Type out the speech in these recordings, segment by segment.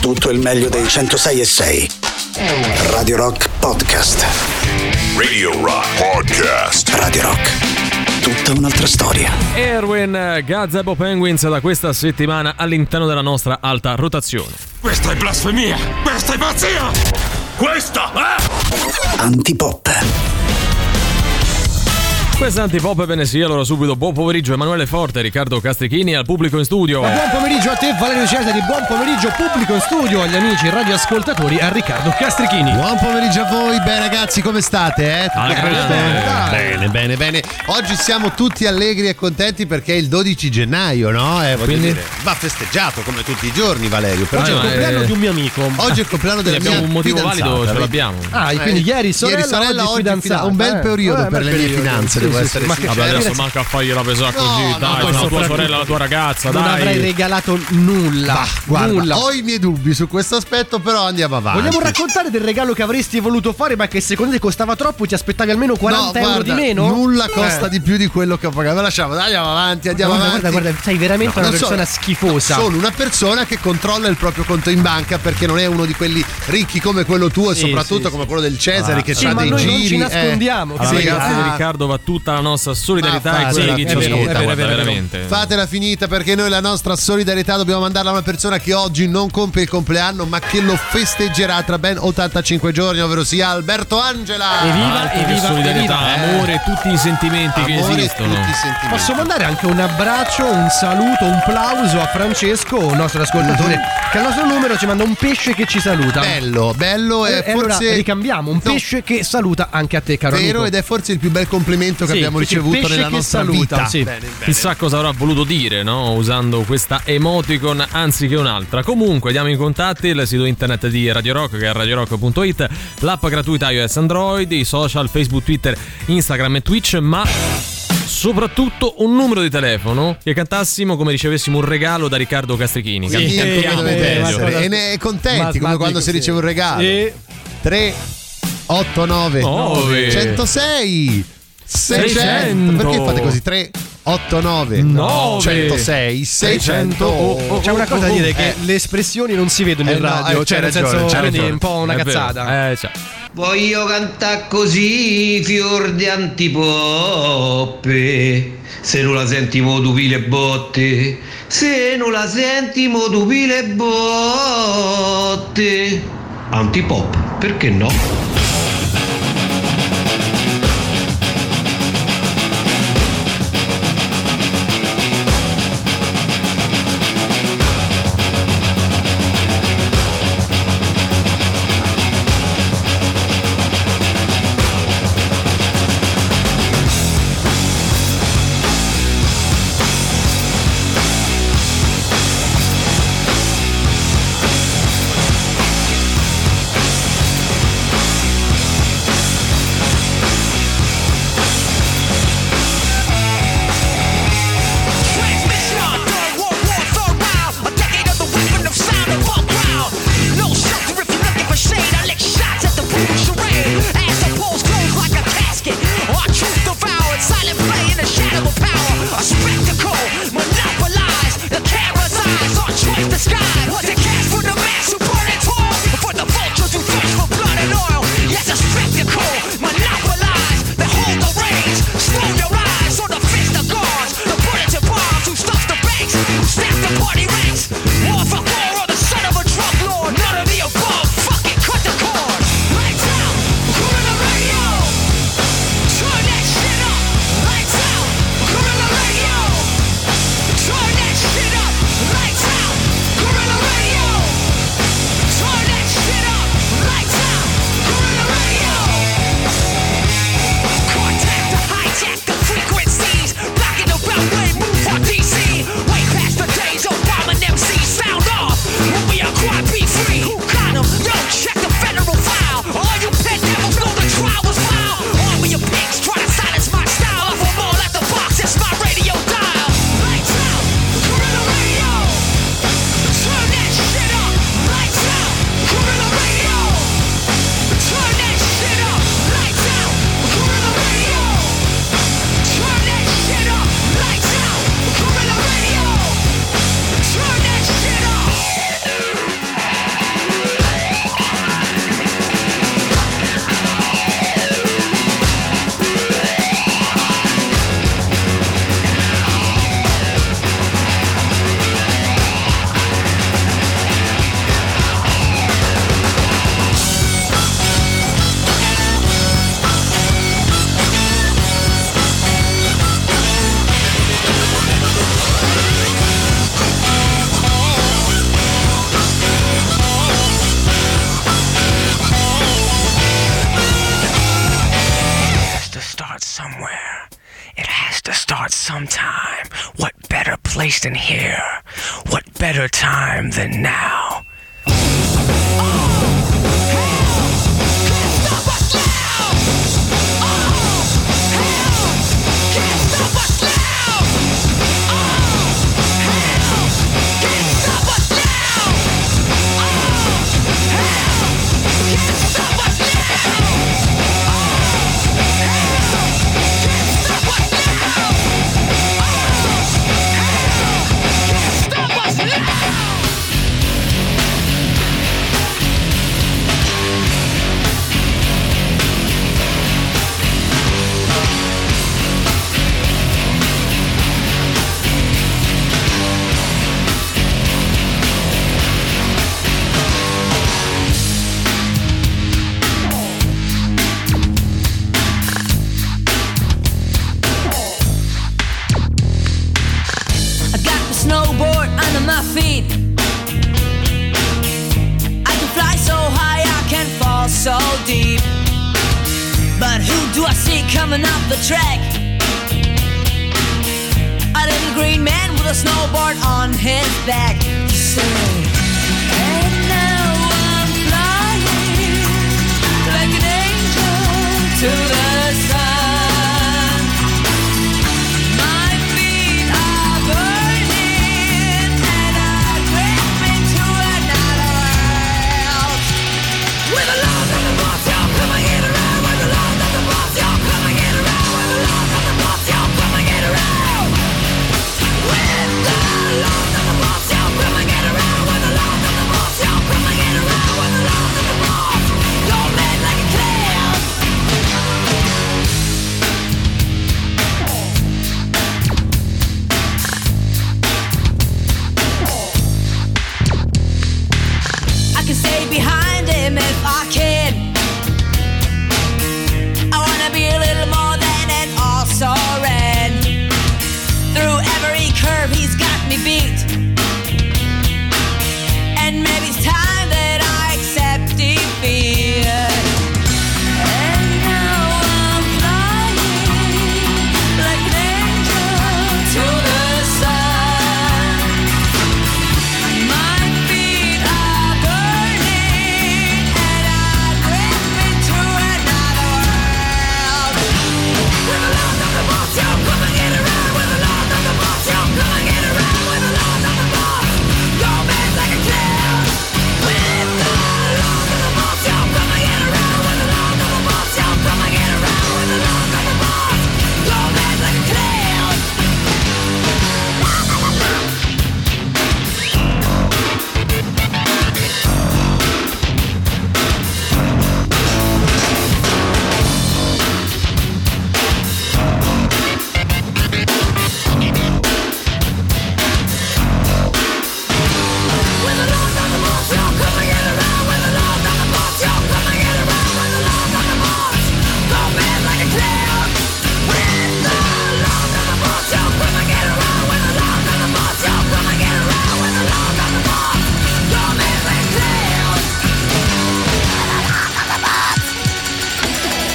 tutto il meglio dei 106 e 6. Radio Rock Podcast. Radio Rock Podcast. Radio Rock. Tutta un'altra storia. Erwin Gazebo Penguins da questa settimana all'interno della nostra alta rotazione. Questa è blasfemia! Questa è pazzia! Questa è... Antipop. Questa è Antipop ebbene sì, allora subito buon pomeriggio Emanuele Forte, Riccardo Castrichini al pubblico in studio. Ma buon pomeriggio a te Valerio Cesari, buon pomeriggio pubblico in studio agli amici radioascoltatori a Riccardo Castrichini. Buon pomeriggio a voi, beh ragazzi come state? Eh? Alla grande. Bene, bene, bene. Oggi siamo tutti allegri e contenti perché è il 12 gennaio, no? Eh, Quindi? dire, va festeggiato come tutti i giorni Valerio. Però Oggi è il ma, compleanno eh, di un mio amico. Oggi è il compleanno della abbiamo mia un motivo fidanzata, valido, ce l'abbiamo. Ah, quindi ieri sorella, Ieri sorella, oggi oggi fidanzata. fida- un bel Eh, periodo eh, per le bel mie periodo. finanze, Sì, devo sì, essere sì, ma sincero. che Vabbè, adesso ragazzi, manca a fargli la pesare No, così, no, dai, poi sono tua sorella, la tua ragazza, non dai. avrei regalato nulla. Bah, guarda, nulla. ho i miei dubbi su questo aspetto, però andiamo avanti. Vogliamo raccontare del regalo che avresti voluto fare, ma che secondo te costava troppo? Ti aspettavi almeno 40 no, euro guarda, di meno? Nulla costa Eh. di più di quello che ho pagato. Ma lasciamo, dai, andiamo avanti, andiamo Guarda, avanti. guarda, guarda, sei veramente No, una persona schifosa. Sono una persona che controlla il proprio conto in banca perché non è uno di quelli ricchi come quello tuo e soprattutto sì, come quello del Cesare che Sì, ha ma dei noi giri. non ci eh. nascondiamo. Ragazzi, ah. Riccardo va tutta la nostra solidarietà Ma e quella di chi ci fatela ascolta, finita. guarda, È vero, è vero, veramente. Fatela finita perché noi la nostra solidarietà dobbiamo mandarla a una persona che oggi non compie il compleanno ma che lo festeggerà tra ben 85 giorni, ovvero sia Alberto Angela. Evviva, che evviva, solidarietà, evviva. amore tutti i sentimenti che Amore e esistono. tutti i sentimenti. Posso mandare anche un abbraccio, un saluto, un plauso a Francesco, un nostro ascoltatore, che al nostro numero ci manda un pesce che ci saluta. Bello, bello E, e e allora forse ricambiamo un No, pesce che saluta anche a te, caro vero amico. ed è forse il più bel complimento che Sì, abbiamo ricevuto nella che nostra saluta, vita. sì. Bene, bene. Chissà cosa avrà voluto dire, no? Usando questa emoticon anziché un'altra. Comunque, diamo in contatti il sito internet di Radio Rock che è radiorock.it, l'app gratuita iOS Android, i social Facebook, Twitter, Instagram e Twitch, ma soprattutto un numero di telefono che cantassimo come ricevessimo un regalo da Riccardo Castrichini. Sì, meglio. essere. E ne è contenti Ma- come ma quando si riceve un regalo. Sì. 3 8 9 Nove. 106 600 600. Perché fate così? 3 8 9 Nove. 106 600 Oh, C'è una cosa da dire che Eh. le espressioni non si vedono Eh in no, radio, eh, cioè nel ragione, senso c'hai quindi è ragione. un po' una È vero. cazzata. Eh, ciao. Voglio cantare così, fior di antipoppe. Se non la sentimo tu pile botte, se non la sentimo tu pile botte. Antipop, perché no?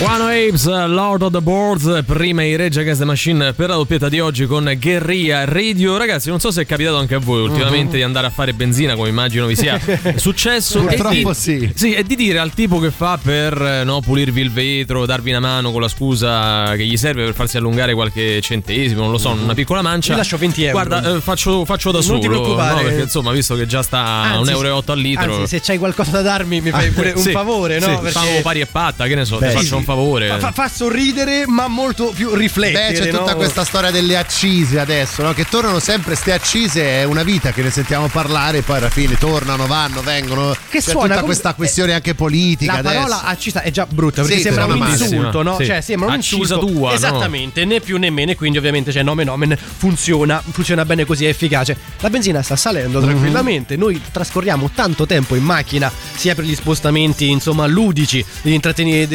One Apes, Lord of the Boards, prima i Rage Against the Machine per la doppietta di oggi con Guerrilla Radio. Ragazzi, non so se è capitato anche a voi ultimamente di andare a fare benzina, come immagino vi sia successo. Purtroppo e di, sì. E di dire al tipo che fa per eh, no, pulirvi il vetro, darvi una mano con la scusa che gli serve per farsi allungare qualche centesimo, non lo so, una piccola mancia. Ti lascio 20 euro. Guarda, eh, faccio, faccio da Non solo. ti preoccupare. No, perché insomma, visto che già sta a Anzi, 1,8 euro al litro. Anzi, se c'hai qualcosa da darmi, mi fai pure un Sì, favore, no? sì, Perché Famo pari e patta, che ne so, Beh, ti faccio sì. un favore. Fa, fa sorridere, ma molto più riflettere. Beh, c'è tutta no? questa storia delle accise adesso, no? Che tornano sempre ste accise, è una vita che ne sentiamo parlare, poi alla fine tornano, vanno, vengono. Che c'è suona tutta come- questa questione anche politica La adesso. parola accisa è già brutta perché Sì, sembra un insulto, no? Sì. Cioè, sembra un Accisa insulto. tua, no? Esattamente, né più né meno. E quindi, ovviamente, cioè, nomen omen funziona, funziona bene così, è efficace. La benzina sta salendo Mhm. tranquillamente. Noi trascorriamo tanto tempo in macchina, sia per gli spostamenti, insomma, ludici, degli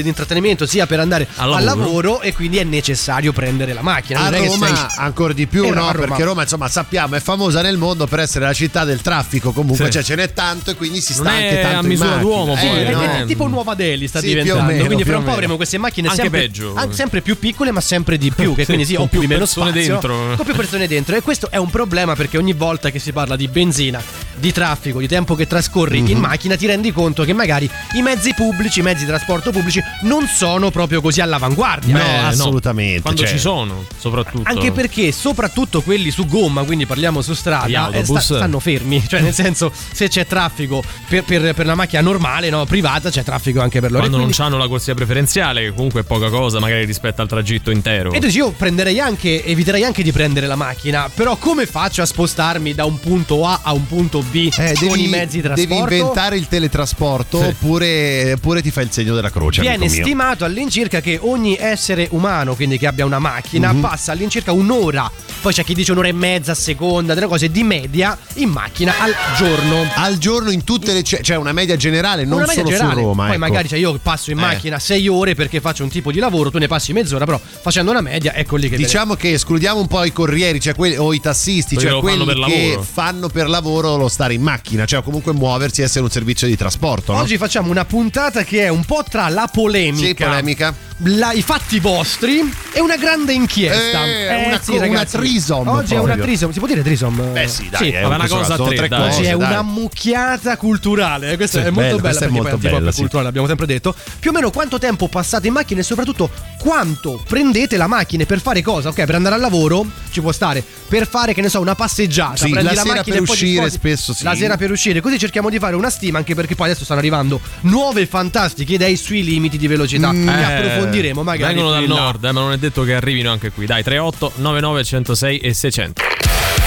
intrattenimento, spostamento sia per andare Al al lavoro. lavoro, e quindi è necessario prendere la macchina. A è Roma sei- ancora di più, Eh, no? Roma. Perché Roma, insomma, sappiamo, è famosa nel mondo per essere la città del traffico. Comunque, Sì. cioè, ce n'è tanto e quindi si sta Non anche è tanto a misura d'uomo, poi, è, no? è tipo Nuova Delhi sta Sì, più o diventando. meno, quindi fra un po' avremo queste macchine Anche sempre, peggio. anche sempre più piccole, ma sempre di più. Che Sì, quindi sì, con più meno persone spazio, dentro. Con più persone dentro. E questo è un problema perché ogni volta che si parla di benzina, di traffico, di tempo che trascorri in Mhm. macchina, ti rendi conto che magari i mezzi pubblici, i mezzi di trasporto pubblici non sono proprio così all'avanguardia. No, no? assolutamente, Quando cioè- ci sono, soprattutto. Anche perché soprattutto quelli su gomma, quindi parliamo su strada, eh, sta- stanno fermi. Cioè, nel senso, se c'è traffico per, per- per una macchina normale, no, privata, c'è traffico anche per loro. Quando E non quindi- hanno la corsia preferenziale, che comunque è poca cosa, magari rispetto al tragitto intero. E tu dici, io prenderei anche, eviterei anche di prendere la macchina, però come faccio a spostarmi da un punto A a un punto B Eh, con devi, i mezzi di devi trasporto? inventare il teletrasporto Sì. oppure, oppure ti fai il segno della croce. Viene amico stimato all'incirca che ogni essere umano, quindi che abbia una macchina, Mhm. passa all'incirca un'ora. Poi c'è chi dice un'ora e mezza a seconda, delle cose di media in macchina al giorno. Al giorno in tutte le. cioè una media generale, non Una media solo generale. su Roma. Poi ecco. magari cioè, io passo in Eh. macchina 6 ore perché faccio un tipo di lavoro, tu ne passi mezz'ora, però facendo una media ecco lì che viene. Diciamo che escludiamo un po' i corrieri cioè quelli- o i tassisti, Quelli cioè fanno quelli per che lavoro. fanno per lavoro lo stare in macchina, cioè comunque muoversi e essere un servizio di trasporto. No? Oggi facciamo una puntata che è un po' tra la polemica, Sì, polemica. la- i fatti vostri e una grande inchiesta. Eh, una co- una trisom Oggi è una proprio. trisom. Si può dire trisom? Beh, sì, dai, è vabbè, una questo cosa a sono tre, cose, Oggi è dai. una mucchiata culturale. Questa Sì, è molto bella, bella questa è perché molto è bella, sì. culturale, abbiamo sempre detto. Più o meno quanto tempo passate in macchina e soprattutto quanto prendete la macchina per fare cosa? Ok, per andare al lavoro ci può stare. Per fare, che ne so, una passeggiata. Sì, prendi la la sera macchina per uscire sposti. spesso sì. La sera per uscire. Così cerchiamo di fare una stima anche perché poi adesso stanno arrivando nuove fantastiche idee sui limiti di velocità. Mm. Che Eh, approfondiremo magari. Vengono dal nord, eh, ma non è detto che arrivino anche qui. Dai, 38 99 106 e 600.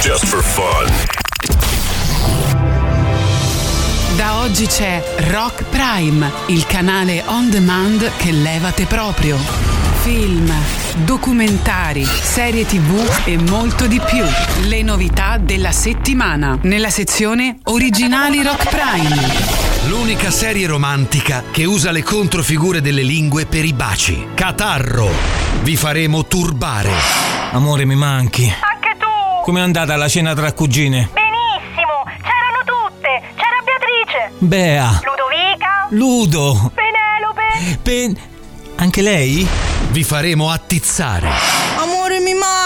Just for fun. Da oggi c'è Rock Prime, il canale on demand che levate proprio. Film, documentari, serie tv e molto di più. Le novità della settimana nella sezione Originali Rock Prime. L'unica serie romantica che usa le controfigure delle lingue per i baci. Catarro. Vi faremo turbare. Amore, mi manchi. Anche tu! Com'è andata la cena tra cugine? Benissimo! C'erano tutte! C'era Beatrice! Bea. Ludovica! Ludo. Penelope! Pen... Anche lei? Vi faremo attizzare.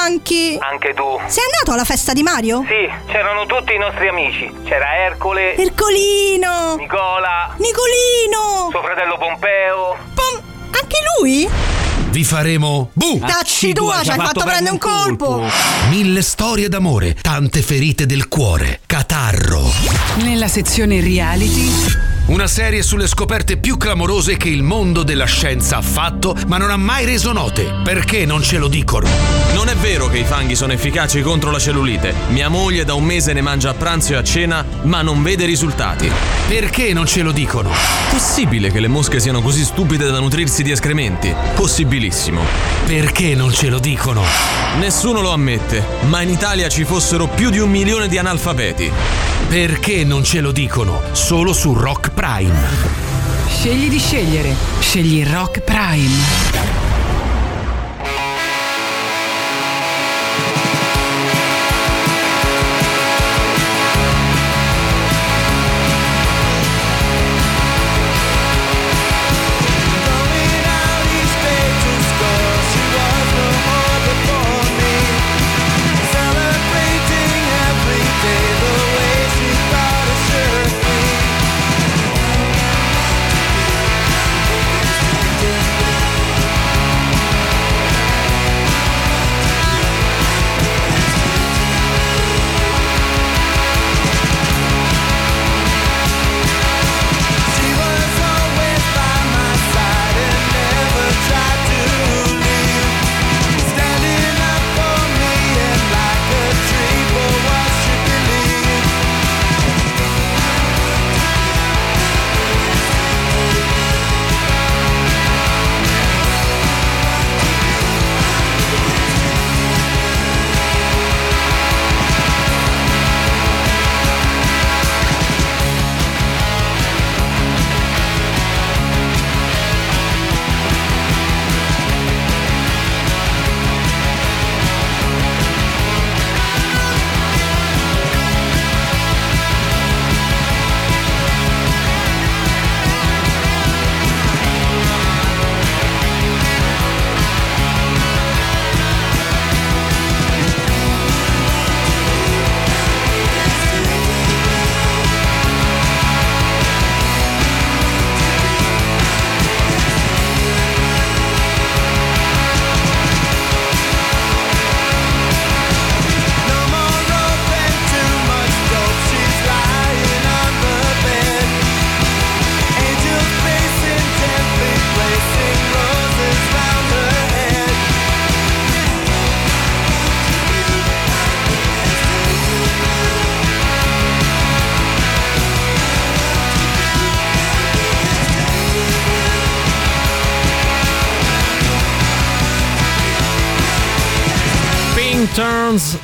Manchi. Anche tu. Sei andato alla festa di Mario? Sì, c'erano tutti i nostri amici. C'era Ercole, Ercolino. Nicola, Nicolino. suo fratello Pompeo. Pom- anche lui? Vi faremo bu. Tacci tua, ci hai fatto prendere un colpo. Mille storie d'amore, tante ferite del cuore. Catarro. Nella sezione reality Una serie sulle scoperte più clamorose che il mondo della scienza ha fatto, ma non ha mai reso note. Perché non ce lo dicono? Non è vero che i fanghi sono efficaci contro la cellulite. Mia moglie da un mese ne mangia a pranzo e a cena, ma non vede risultati. Perché non ce lo dicono? Possibile che le mosche siano così stupide da nutrirsi di escrementi? Possibilissimo. Perché non ce lo dicono? Nessuno lo ammette, ma in Italia ci fossero più di un milione di analfabeti. Perché non ce lo dicono? Solo su Rock Prime. Scegli di scegliere. Scegli Rock Prime.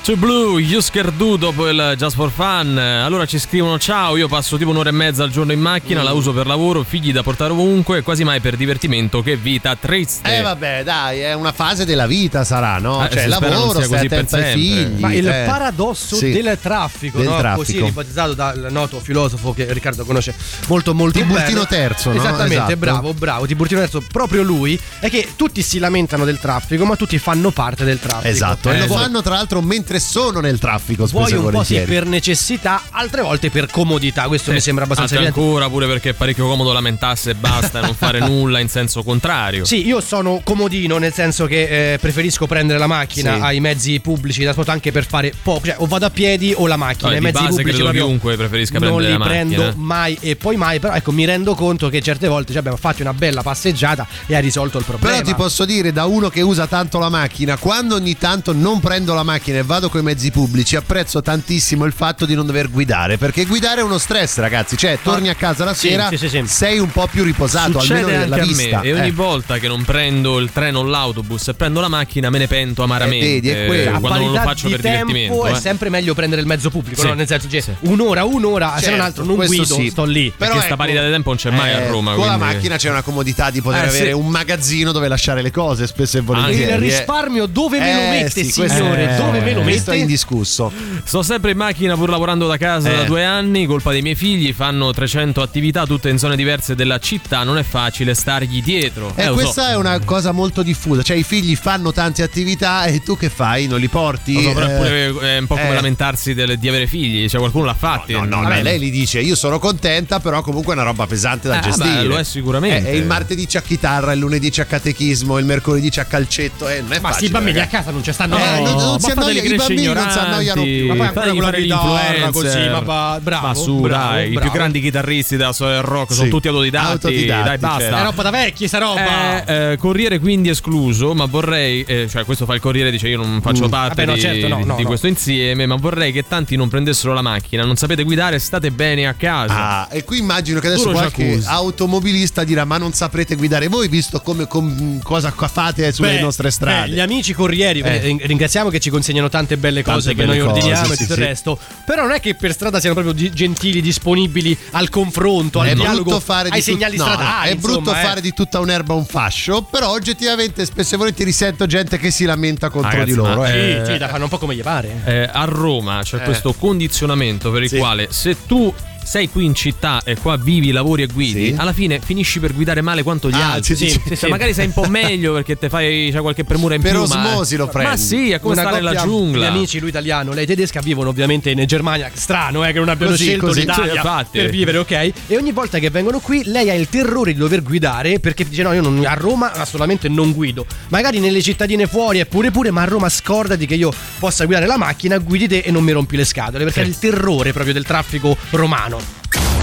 To Blue, Yusker dopo il Just for Fun. Allora ci scrivono: Ciao, io passo tipo un'ora e mezza al giorno in macchina, Mm. la uso per lavoro, figli da portare ovunque, quasi mai per divertimento. Che vita triste. Eh vabbè, dai, è una fase della vita sarà, no? Eh, cioè lavoro, sia così per sempre. figli. Ma il eh. paradosso Sì. del traffico, Del no? traffico. così ribattezzato dal noto filosofo che Riccardo conosce molto molto Tiburtino bene. III, no? Esattamente, Esatto. bravo, bravo, Tiburtino III, proprio lui, è che tutti si lamentano del traffico, ma tutti fanno parte del traffico. Esatto, e Eh, lo vuoi- fanno tra l'altro mentre sono nel traffico, spesso Vuoi un po' sì per necessità, altre volte per comodità, questo Sì, mi sembra abbastanza altre evidente. ancora pure perché è parecchio comodo lamentarsi e basta e non fare nulla in senso contrario. Sì, io sono comodino nel senso che eh, preferisco prendere la macchina Sì. ai mezzi pubblici di trasporto anche per fare poco, cioè o vado a piedi o la macchina, Vabbè, i di mezzi base pubblici credo chiunque preferisca non prendere li la prendo macchina. mai e poi mai, però ecco mi rendo conto che certe volte cioè, abbiamo fatto una bella passeggiata e ha risolto il problema. Però ti posso dire, da uno che usa tanto la macchina, quando ogni tanto non prendo la macchina e vado con i mezzi pubblici, apprezzo tantissimo il fatto di non dover guidare. Perché guidare è uno stress, ragazzi. Cioè, torni a casa la sera, sì, sì, sì. sei un po' più riposato, Succede almeno nella vista. e ogni Eh. volta che non prendo il treno o l'autobus e prendo la macchina me ne pento amaramente. Eh, vedi, è quello. eh, a quando non lo faccio di per tempo divertimento. è eh. sempre meglio prendere il mezzo pubblico, no? nel senso cioè, un'ora, un'ora, se non Certo, altro non guido, sto lì. Però Perché sta ecco, parità di tempo non c'è mai eh, a Roma. Con la quindi- macchina c'è una comodità di poter Eh, avere un magazzino dove lasciare le cose, spesso e volentieri. il eh. risparmio dove me lo Eh, mette, signore? dove me lo questo è indiscusso. Sto sempre in macchina pur lavorando da casa Eh. da due anni, colpa dei miei figli, fanno 300 attività tutte in zone diverse della città, non è facile stargli dietro. E Eh, so. questa è una cosa molto diffusa, cioè i figli fanno tante attività e tu che fai? Non li porti? Lo so, però Eh, pure è un po' come eh. lamentarsi del- di avere figli, cioè qualcuno l'ha fatti. No, no, Vabbè. lei, lei gli dice io sono contenta, però comunque è una roba pesante da Eh, gestire. beh, lo è sicuramente. Eh, e il martedì c'è a chitarra, il lunedì c'è a catechismo, il mercoledì c'è a calcetto. Eh, non è Ma facile, sì, i bambini a ragazzi. casa non ci stanno. Eh, No, non- non ma si annoia- i crescere bambini non si ignoranti, annoiano più. Ma poi ancora con la chitarra così, ma va- bravo, Ma su, bravo, dai, i bravo. più grandi chitarristi della storia del rock sono Sì. tutti autodidatti. Autodidatti, dai, basta. certo. È roba da vecchi, sta roba. Eh, eh, Corriere quindi escluso, ma vorrei, eh, cioè questo fa il Corriere, dice io non faccio Mm. parte Vabbè, no, di, certo, no, no, di no. questo insieme, ma vorrei che tanti non prendessero la macchina, non sapete guidare, state bene a casa. Ah, e qui immagino che adesso Duro qualche jacuzzi. automobilista dirà: Ma non saprete guidare voi, visto come com- cosa qua fate sulle Beh, nostre strade. beh, gli amici corrieri, Eh. ring- ringraziamo che ci consegnano tante belle cose Tante che noi belle cose, ordiniamo e sì, tutto sì. il resto. Però non è che per strada siano proprio di- gentili, disponibili al confronto, al è dialogo, brutto fare ai di tut- segnali no, stradali. È brutto insomma, eh. fare di tutta un'erba un fascio, però oggettivamente spesso e volentieri sento gente che si lamenta contro Ragazzi, di loro. eh. Sì, sì, da fanno un po' come gli pare. Eh, a Roma c'è Eh. questo condizionamento per il Sì. quale se tu sei qui in città e qua vivi, lavori e guidi, Sì. alla fine finisci per guidare male quanto gli Ah, altri. sì, sì, Cioè, sì. magari sei un po' meglio perché te fai c'è qualche premura in Per più. osmosi ma, lo prendi. Ma sì, è come Una stare nella giungla. Gli amici, lui italiano, lei tedesca, vivono ovviamente in Germania. Strano, eh, che non abbiano Così, scelto così. l'Italia Sì, per vivere, ok? E ogni volta che vengono qui, lei ha il terrore di dover guidare perché dice: No, io non- a Roma assolutamente non guido. Magari nelle cittadine fuori è pure pure, ma a Roma scordati che io possa guidare la macchina, guidi te e non mi rompi le scatole. Perché ha il terrore proprio del traffico romano.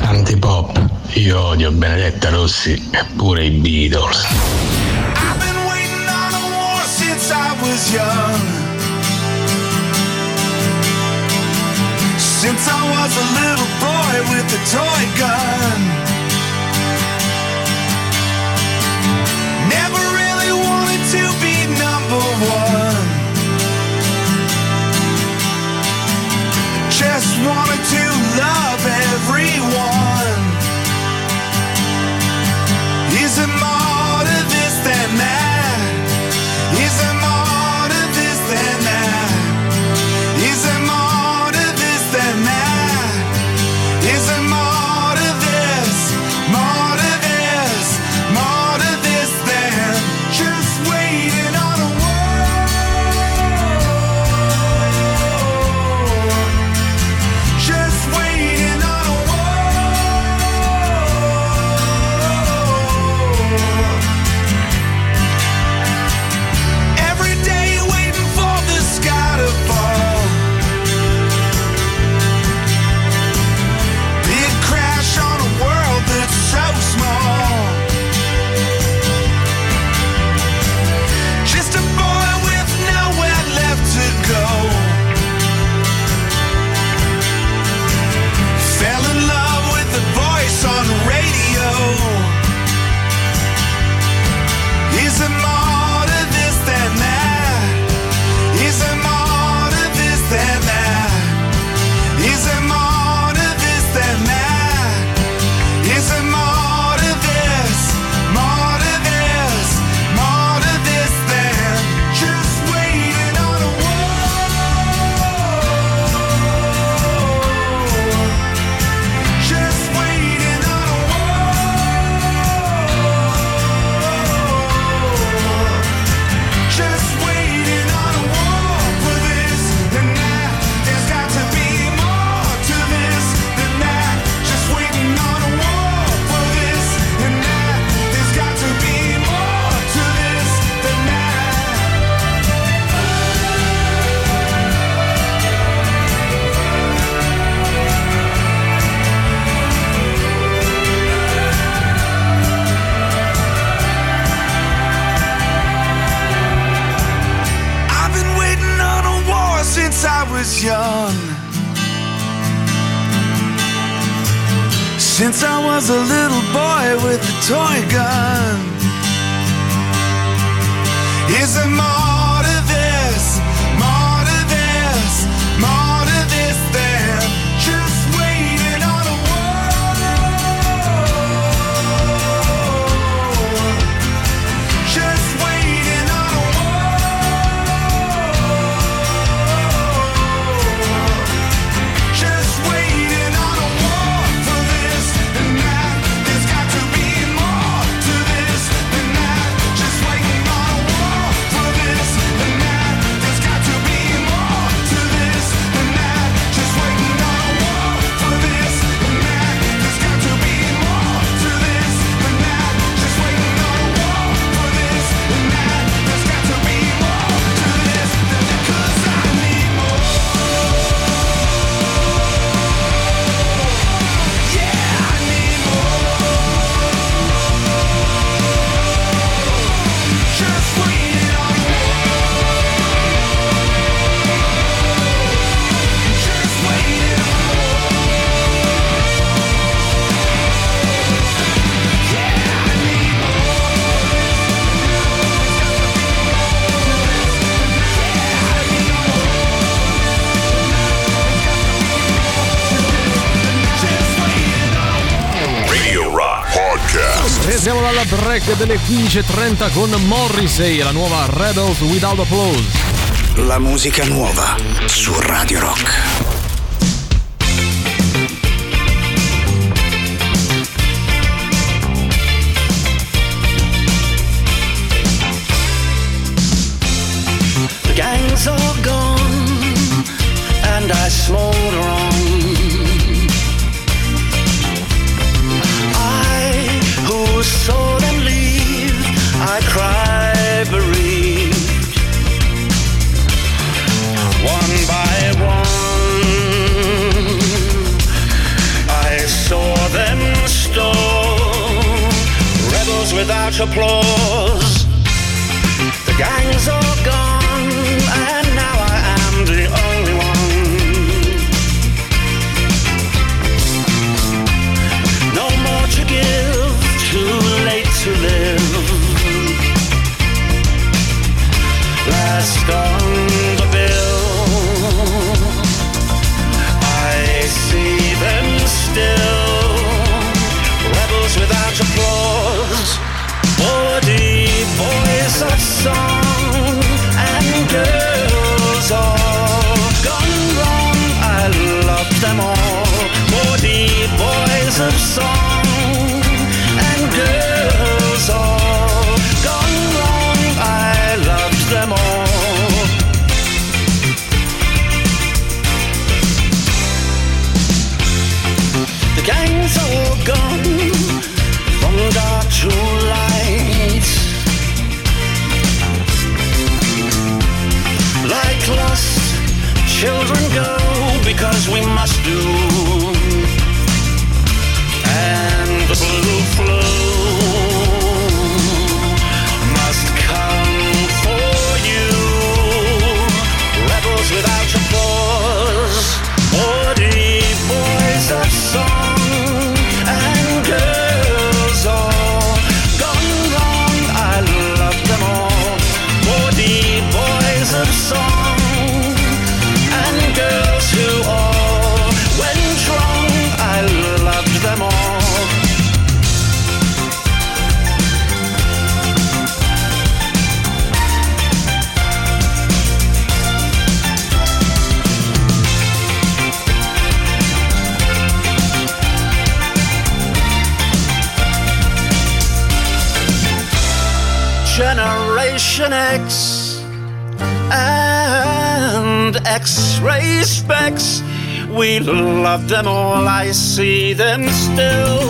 Antipop, io odio Benedetta Rossi e pure i Beatles. I've been waiting on a war since I was young. Since I was a little boy with a toy gun. Never really wanted to be number one. Just wanted to love everyone. break delle 15.30 con Morrissey e la nuova Rebels Without Applause. La musica nuova su Radio Rock. such applause. The gang's all gone. x-ray specs. We love them all, I see them still.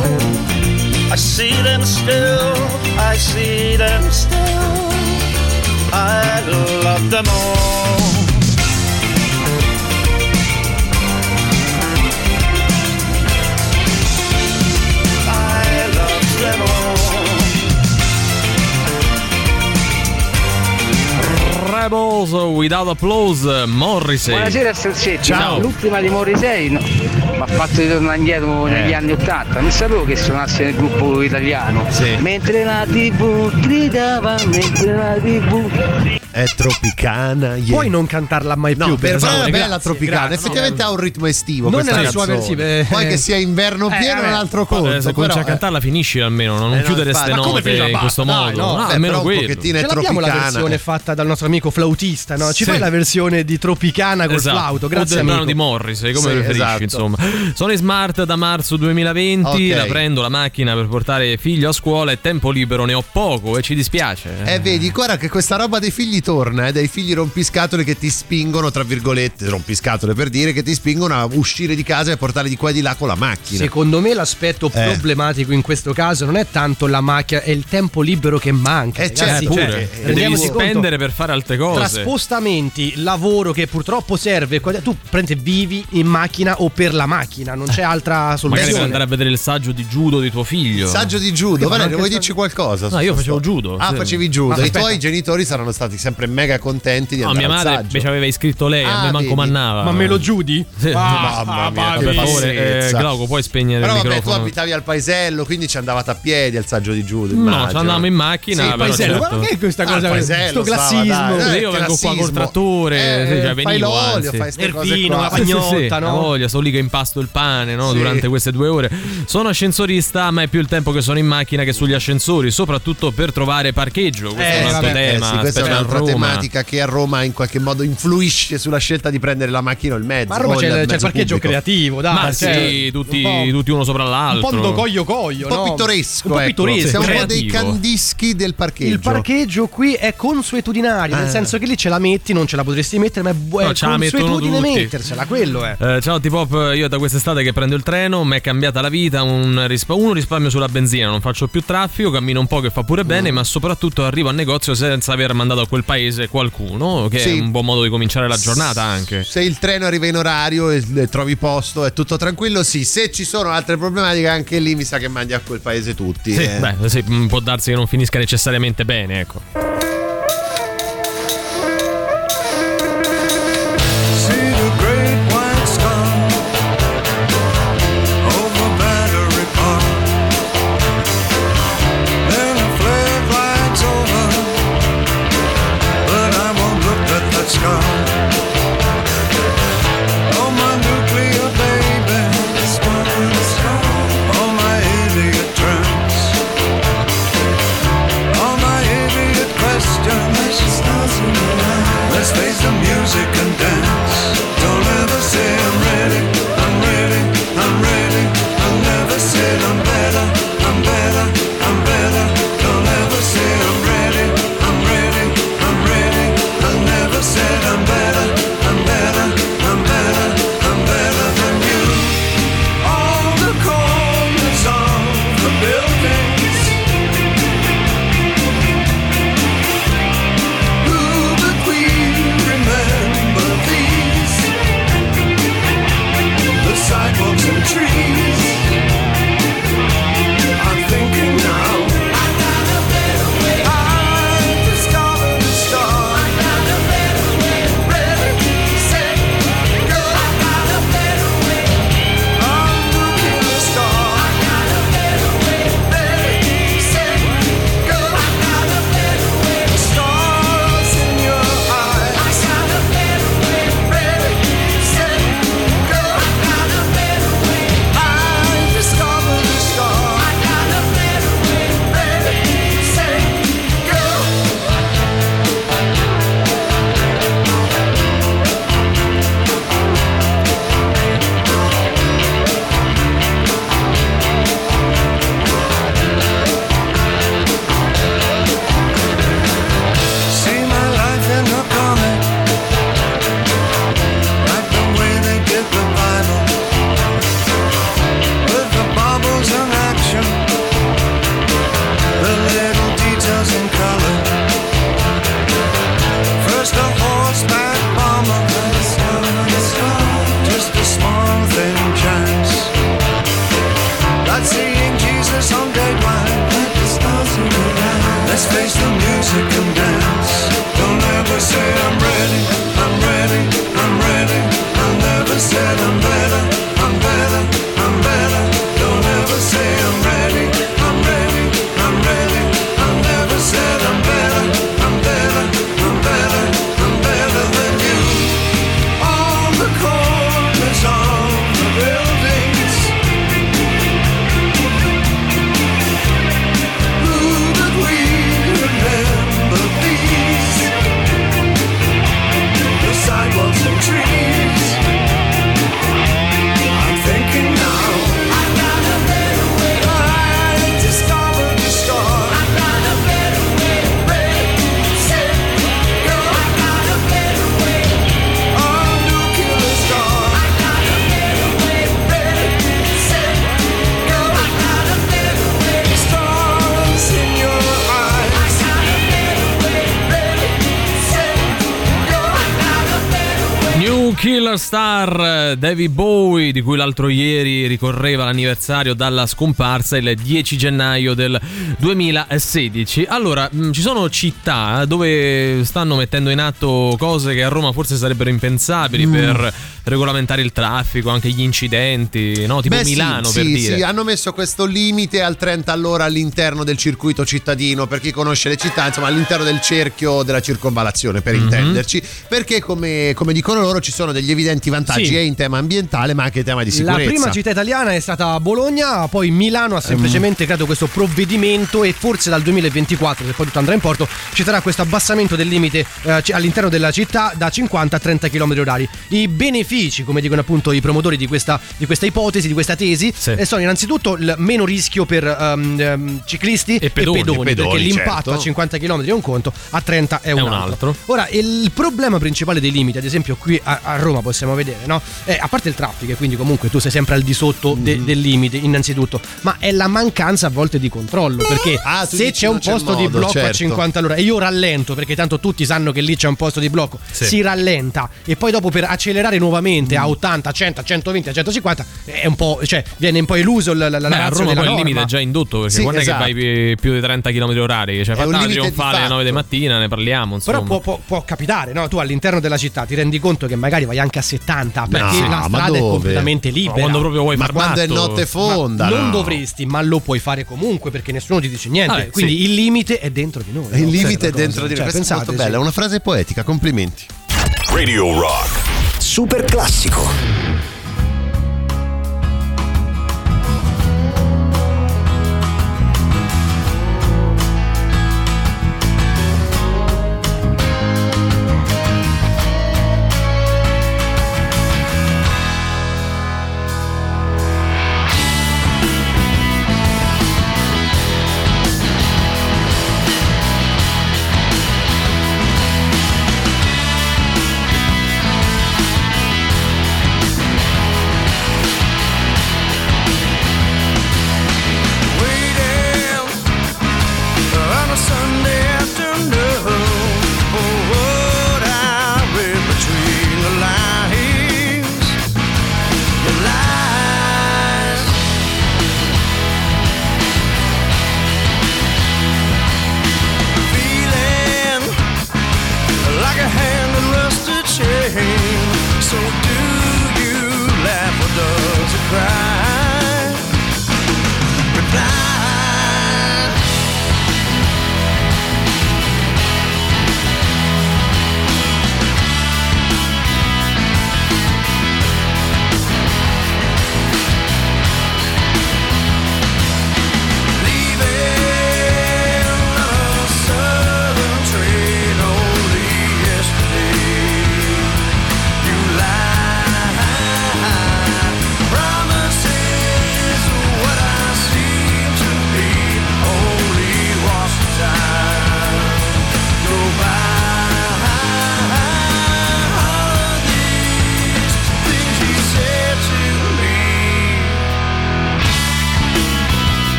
I see them still, I see them still. I love them all. Rebels Without Applause, Morrissey. Buonasera Strazzetti, Ciao. l'ultima di Morrissey no, mi ha fatto ritornare indietro Eh. negli anni Ottanta, non sapevo che suonasse nel gruppo italiano. Mentre la tv gridava, mentre la tv... È tropicana. yeah. Puoi non cantarla mai più. No, per favore, me è bella grazie, tropicana. grazie. Effettivamente ha un ritmo estivo. Non nella sua canzone. versione, eh. Poi che sia inverno Eh, pieno è un altro Eh, conto. se cominci a cantarla finisci almeno, non Eh, no, chiudere infatti. ste Ma come note in questo modo. no, Ah, almeno quello. pochettino è Ce l'abbiamo la versione fatta dal nostro amico flautista, no? Ci fai la versione di Tropicana col Esatto. flauto, grazie del brano amico. di Morrissey, come preferisci, esatto. insomma. Sono in smart da marzo 2020, Ok. la prendo la macchina per portare figlio a scuola e tempo libero ne ho poco e ci dispiace. Eh, vedi, guarda che questa roba dei figli torna, eh, dei figli rompiscatole che ti spingono, tra virgolette, rompiscatole per dire, che ti spingono a uscire di casa e portare di qua e di là con la macchina. Secondo me l'aspetto Eh. problematico in questo caso non è tanto la macchina, è il tempo libero che manca. Eh, ragazzi, certo, cioè, pure. devi spendere per fare altre Tra cose. spostamenti, lavoro che purtroppo serve, tu prendi, vivi in macchina o per la macchina, non c'è altra Magari per soluzione. andare a vedere il saggio di judo di tuo figlio. Il saggio di judo, Valerio, vuoi dirci qualcosa? No, io facevo judo, Ah, sì. facevi judo. Ma I aspetta. tuoi genitori saranno stati sempre mega contenti di No, andare mia madre invece aveva iscritto lei, a Ah, me manco vedi? mannava. Ma me lo giudi? Ah, Mamma mia, che per favore, eh. Glauco, puoi spegnere Però il vabbè, tu microfono. abitavi al paesello, quindi ci andavate a piedi al saggio di judo. No, ci andavamo in macchina, Sì, Paesello, certo. ma che è questa Ah, cosa? paesello, Sto stava, classismo. dai. io vengo qua col trattore, Eh, cioè, fai venivo, l'olio, anzi. fai ste cose Erpino, qua. la pagnotta, Sì, sì, no? voglia, sto lì che impasto il pane no? Sì. durante queste due ore. Sono ascensorista, ma è più il tempo che sono in macchina che sugli ascensori, soprattutto per trovare parcheggio. Questo Eh, è un altro. Eh tema. sì, questa è specie a un'altra Roma. tematica che a Roma in qualche modo influisce sulla scelta di prendere la macchina o il mezzo. Ma a Roma c'è, il- c'è il parcheggio pubblico. creativo, dai. Ma cioè, sì, tutti, un po'- tutti uno sopra Un l'altro. po' do coglio coglio, Un po' no? pittoresco, Un po' ecco. pittoresco. Siamo un po' dei candischi del parcheggio. Il parcheggio qui è consuetudinario, nel Eh. senso che lì ce la metti, non ce la potresti mettere, ma è, bu- è No, consuetudine mettersela, quello è. Eh, ciao T-Pop, io da quest'estate che prendo il treno mi è cambiata la vita, un rispa- uno risparmio sulla benzina, non faccio più traffico, cammino un po' che fa pure Mm. bene, ma soprattutto arrivo al negozio senza aver mandato a quel paese qualcuno, che Sì. è un buon modo di cominciare la giornata anche. Se il treno arriva in orario e trovi posto, è tutto tranquillo. Sì, se ci sono altre problematiche, anche lì mi sa che mandi a quel paese tutti. Sì, eh. beh, sì, può darsi che non finisca necessariamente bene, ecco. Star. Star David Bowie, di cui l'altro ieri ricorreva l'anniversario dalla scomparsa il 10 gennaio del 2016. Allora, mh, ci sono città dove stanno mettendo in atto cose che a Roma forse sarebbero impensabili Mm. per regolamentare il traffico, anche gli incidenti, no? Tipo Beh, sì, Milano sì, per dire. Sì, hanno messo questo limite al 30 all'ora all'interno del circuito cittadino, per chi conosce le città, insomma all'interno del cerchio della circonvalazione, per Mhm. intenderci, perché come, come dicono loro ci sono degli evidenti vantaggi Sì. e in tema ambientale ma anche in tema di La sicurezza. prima città italiana è stata Bologna, poi Milano ha semplicemente creato questo provvedimento e forse dal 2024, se poi tutto andrà in porto, ci sarà questo abbassamento del limite eh, all'interno della città da 50 a 30 km orari. I benefici, come dicono appunto i promotori di questa, di questa ipotesi, di questa tesi, eh, sono innanzitutto il meno rischio per ehm, ehm, ciclisti e pedoni, pedoni, e pedoni, perché l'impatto certo. a 50 km è un conto, a 30 è un, È un altro. altro. Ora, il problema principale dei limiti, ad esempio qui a, a Roma possiamo vedere, no? È, a parte il traffico, e quindi comunque tu sei sempre al di sotto de- Mm-hmm. del limite, innanzitutto, ma è la mancanza a volte di controllo, perché Ah, se c'è un c'è posto di modo, blocco a certo. 50 all'ora e io rallento, perché tanto tutti sanno che lì c'è un posto di blocco, Sì. si rallenta e poi dopo per accelerare nuovamente Mm. a 80, 100, 120, a 150 è un po', cioè viene un po' eluso la, la, la Beh, a Roma poi il limite è già indotto perché Sì, quando esatto. è che vai pi- più di 30 km orari? Cioè, di trionfale alle fatto. 9 di mattina, ne parliamo. Insomma. Però può, può- può capitare, no? Tu all'interno della città ti rendi conto che magari vai anche a 70 perché No, la strada è completamente Ma libera. quando proprio vuoi Ma far quando è matto. notte fonda, Ma non no. dovresti, ma lo puoi fare comunque perché nessuno ti dice niente. Vabbè, Quindi sì. il limite è dentro di noi. Il no? limite è dentro cosa. di Cioè, noi. Questa è molto bella, è una frase poetica, complimenti. Radio Rock. Super classico.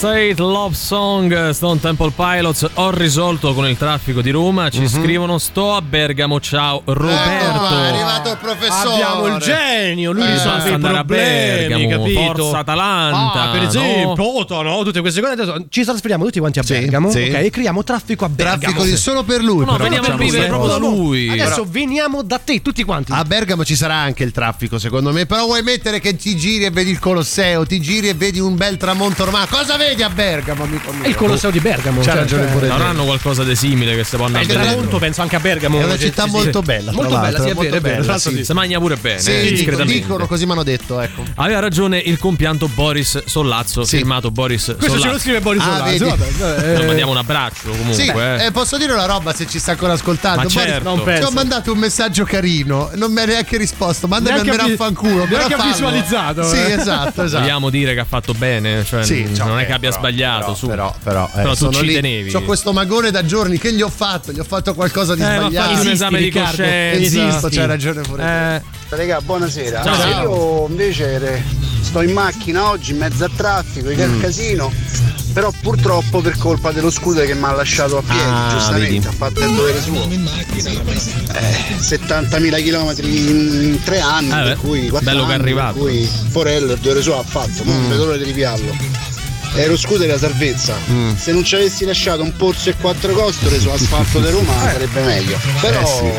Interstate Love Song Stone Temple Pilots ho risolto con il traffico di Roma ci Mhm. scrivono sto a Bergamo ciao Roberto Ecco, è arrivato il professore. Abbiamo il genio, lui Eh, risolve i andare a problemi, Bergamo, capito? Forza Atalanta, Ah, per no? esempio, Oto, no? Tutte queste cose. Adesso ci trasferiamo tutti quanti a Bergamo, sì. ok? E creiamo traffico a Bergamo. Traffico di- solo per lui. No, però, veniamo a vivere proprio da lui. Adesso Però- veniamo da te, tutti quanti. A Bergamo ci sarà anche il traffico, secondo me. Però vuoi mettere che ti giri e vedi il Colosseo, ti giri e vedi un bel tramonto ormai. Cosa vedi a Bergamo, amico mio? È il Colosseo di Bergamo. C'ha cioè, ragione cioè, pure te. avranno qualcosa di simile che si può andare Il a vedere tramonto penso anche a Bergamo. È una Sì, città sì, molto sì. bella. Molto bella, sì, è molto vero, è bella, sì. sì. si mangia pure bene Sì, eh, dicono così mi hanno detto, ecco. aveva ragione il compianto Boris Sollazzo Sì. firmato Boris Questo ce Sollazzo lo scrive Boris Ah, Sollazzo, vedi? Lo eh, mandiamo un abbraccio comunque Sì, eh. eh, posso dire una roba se ci sta ancora ascoltando? Ma Boris, certo. Non Ti ho mandato un messaggio carino, non mi hai neanche risposto. Mandami almeno a fanculo. neanche ha visualizzato, Sì, esatto, esatto. vogliamo dire che ha fatto bene cioè, Sì, non cioè, è che abbia però, sbagliato però, su però, però, eh, Però tu sono ci lì, tenevi. C'ho questo magone da giorni che gli ho fatto, gli ho fatto qualcosa di Eh, ma sbagliato. fatti un esame di coscienza Esisto, c'hai ragione pure te. Eh, Raga, buonasera. Ciao. Allora, Io invece sto in macchina oggi in mezzo a traffico, in Mm. casino, però purtroppo per colpa dello scooter che mi ha lasciato a piedi, Ah, giustamente, vedi. ha fatto il dovere suo. Eh, 70.000 km in, tre anni, beh, per cui quattro bello che è anni, arrivato. Per cui Porello il dovere suo ha fatto, non Mm. vedo l'ora di ripiarlo. E lo scooter è la salvezza. Mm. Se non ci avessi lasciato un pozzo e quattro costole su asfalto di Roma sarebbe meglio. Però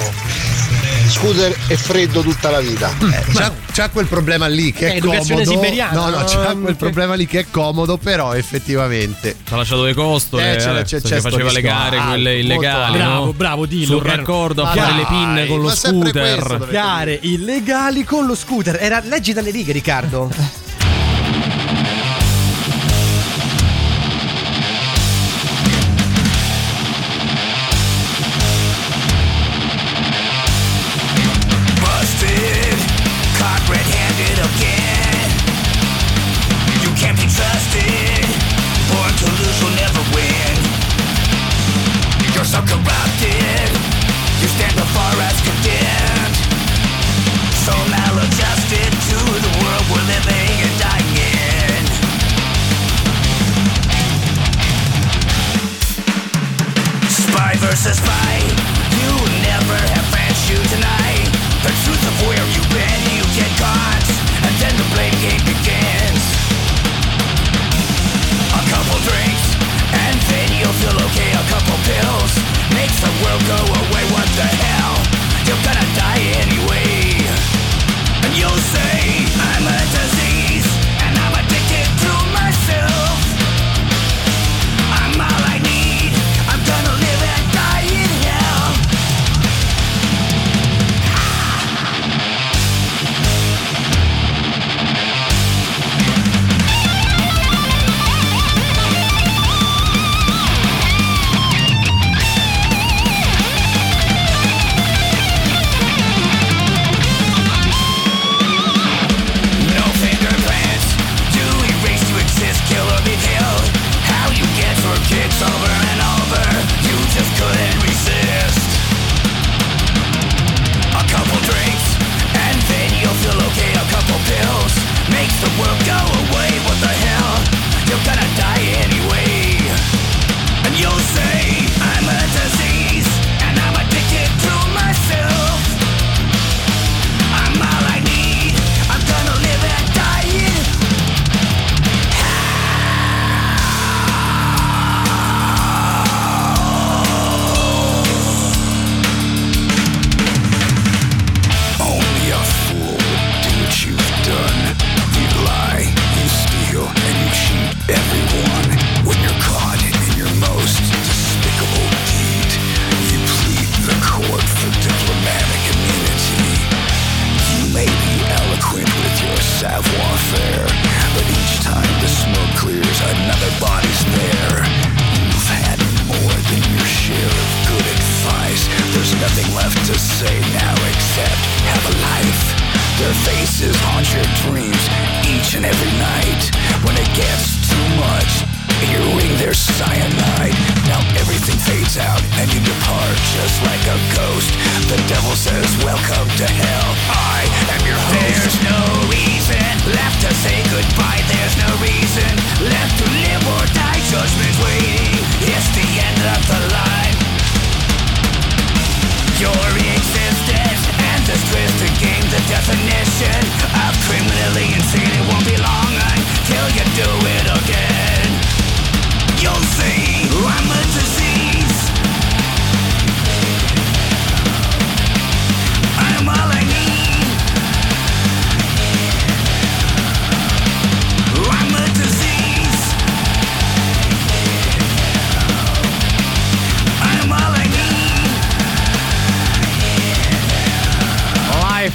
scooter è freddo tutta la vita. C'ha, c'ha quel problema lì che Eh, è comodo. siberiana, No, no, no? c'ha quel problema lì che è comodo, però effettivamente. ci ha lasciato le costole Eh, c'è- c'è- c'è faceva le gare alto, quelle illegali alto. no? Bravo, bravo, dillo, sul raccordo a fare dai, le pinne con lo ma sempre questo scooter dovete Gare illegali con lo scooter. Era leggi dalle righe, Riccardo.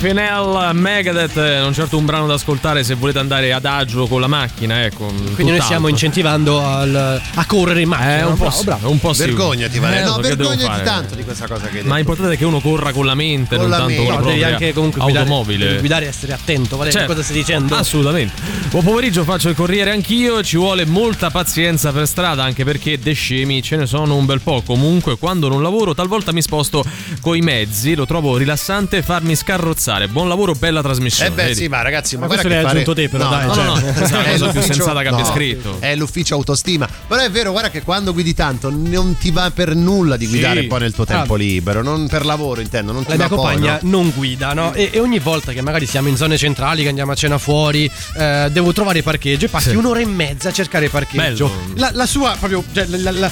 for now. Hell Megadeth, eh, non certo un brano da ascoltare se volete andare ad agio con la macchina, ecco. Quindi noi stiamo incentivando al- a correre in macchina. Eh, un po' bravo, bravo. un po' sì. Vergognati, Vale. Eh, no, vergognati fare. tanto di questa cosa che hai Ma l'importante è che uno corra con la mente, Con non la tanto mente. con la No, devi propria anche comunque guidare, automobile. devi guidare e essere attento. Vale, Certo. cosa stai dicendo? Assolutamente. Buon pomeriggio, faccio il corriere anch'io. Ci vuole molta pazienza per strada, anche perché de scemi ce ne sono un bel po'. Comunque, quando non lavoro, talvolta mi sposto coi mezzi. Lo trovo rilassante farmi scarrozzare. Buon lavoro, bella trasmissione. Eh beh, vedi? sì, ma ragazzi, ma, Ma guarda questo che l'hai fare... aggiunto te, però, no, dai, No, cioè. no, no, questa è cosa più l'ufficio- sensata che abbia no, scritto. È l'ufficio autostima. Però è vero, guarda che quando guidi tanto non ti va per nulla di guidare Sì. poi nel tuo tempo Ah. libero, non per lavoro intendo, non ti La mia va poi, compagna no? non guida, no? E, e ogni volta che magari siamo in zone centrali, che andiamo a cena fuori, eh, devo trovare parcheggio e passi Sì. un'ora e mezza a cercare parcheggio. La, la sua proprio cioè, la, la- la-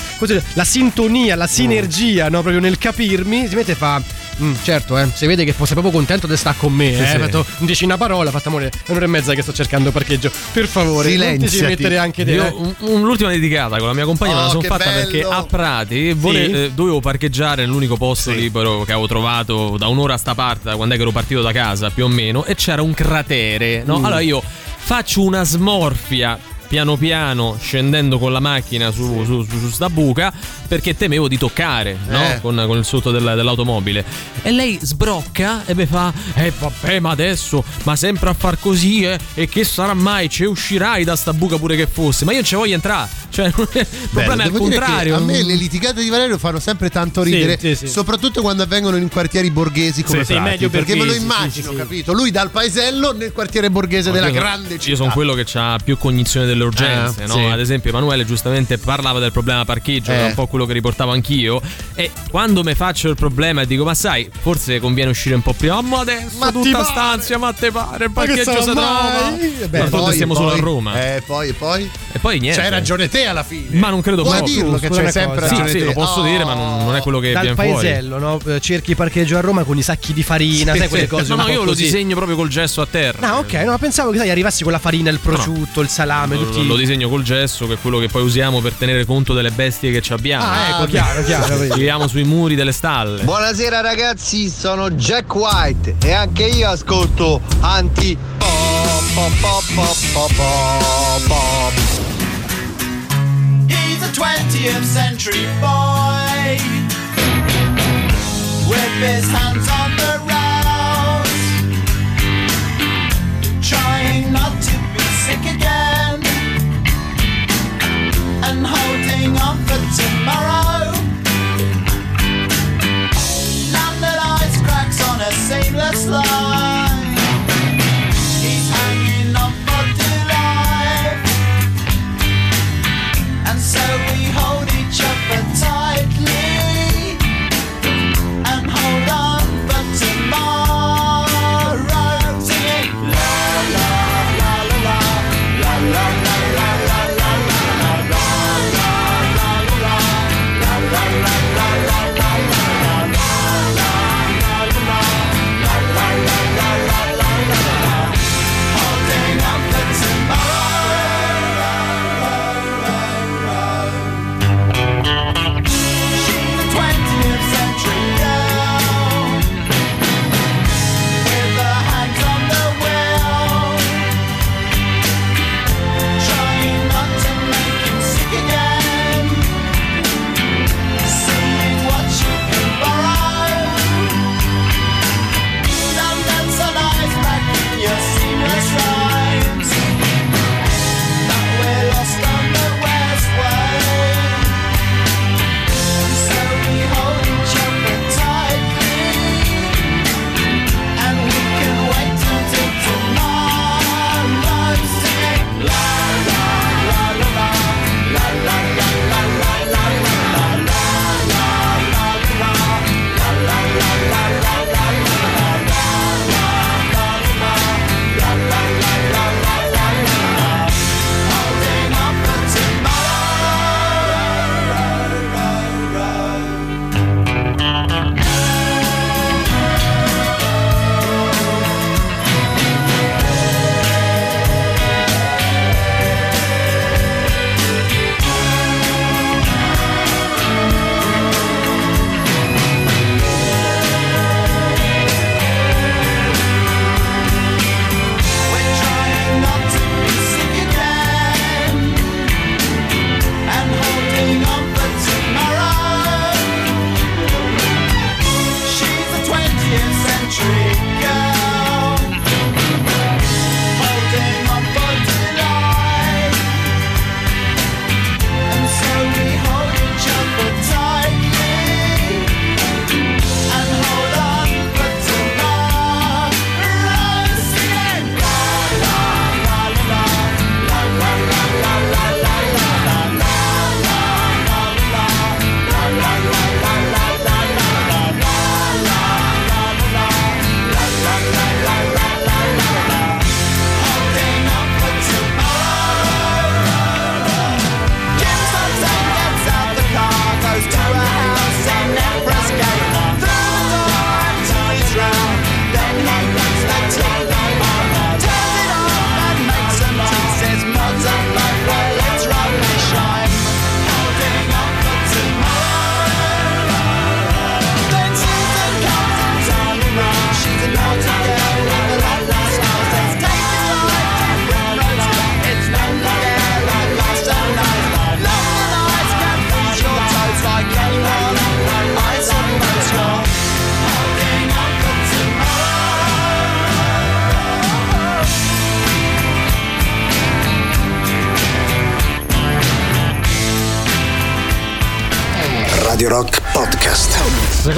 la sintonia, la sinergia, no? Proprio nel capirmi, si mette e fa. "Mm, certo, eh, si vede che fosse proprio contento di stare con me. Sì, eh. sì. Fatto, dici una parola, ha fatto amore, è un'ora e mezza che sto cercando parcheggio. Per favore, Silenziati. mettere anche te. Io eh. un- un- l'ultima dedicata con la mia compagna me la Oh, sono fatta bello. perché a Prati vole- Sì. eh, dovevo parcheggiare nell'unico posto libero che avevo trovato da un'ora a sta parte, da quando è che ero partito da casa più o meno, e c'era un cratere. No? Mm. Allora io faccio una smorfia piano piano scendendo con la macchina su, su, su- su sta buca perché temevo di toccare no? Eh. con, con il sotto del- dell'automobile e lei sbrocca e mi fa eh vabbè ma adesso ma sempre a far così eh, e che sarà mai ci uscirai da sta buca pure che fosse ma io non ci voglio entrare cioè il problema è al contrario a me le litigate di Valerio fanno sempre tanto Sì, ridere, sì, sì. soprattroppo quando avvengono in quartieri borghesi come Sì, sì, Prati, medio perché me lo sì, immagino, sì, sì. capito? Lui dal paesello nel quartiere borghese della Io grande città. Io sono quello che ha più cognizione delle urgenze, Eh, no? sì. Ad esempio, Emanuele giustamente parlava del problema parcheggio, che è Eh. un po' quello che riportavo anch'io. E quando mi faccio il problema e dico, ma sai, forse conviene uscire un po' prima. Ma adesso Ma tutta pare? stanzia, ma te pare, il Ma che parcheggio si trova. mai? Eh beh, D'altronde poi- stiamo solo a Roma. Eh, poi, e poi? E poi niente. C'hai ragione te alla fine. Ma non credo Puoi proprio. dirlo che una sempre cosa. Sì, ragione sì, te. lo posso dire, ma non, non è quello che Dal viene fuori. paesello, no? Eh, Cerchi parcheggio a Roma con i sacchi di farina, Sì, sai quelle sì. cose. No, no, io lo così. disegno proprio col gesso a terra. Ah, ok, no, pensavo che sai, arrivassi con la farina, il prosciutto, il salame, Lo, tutti. lo disegno col gesso, che è quello che poi usiamo per tenere conto delle bestie che ci abbiamo. Ah, ecco, chiaro, chiaro. Scriviamo sui muri delle stalle. Buonasera ragazzi, sono Jack White e anche io ascolto anti pop pop pop pop pop pop. He's a 20th century boy with his hands on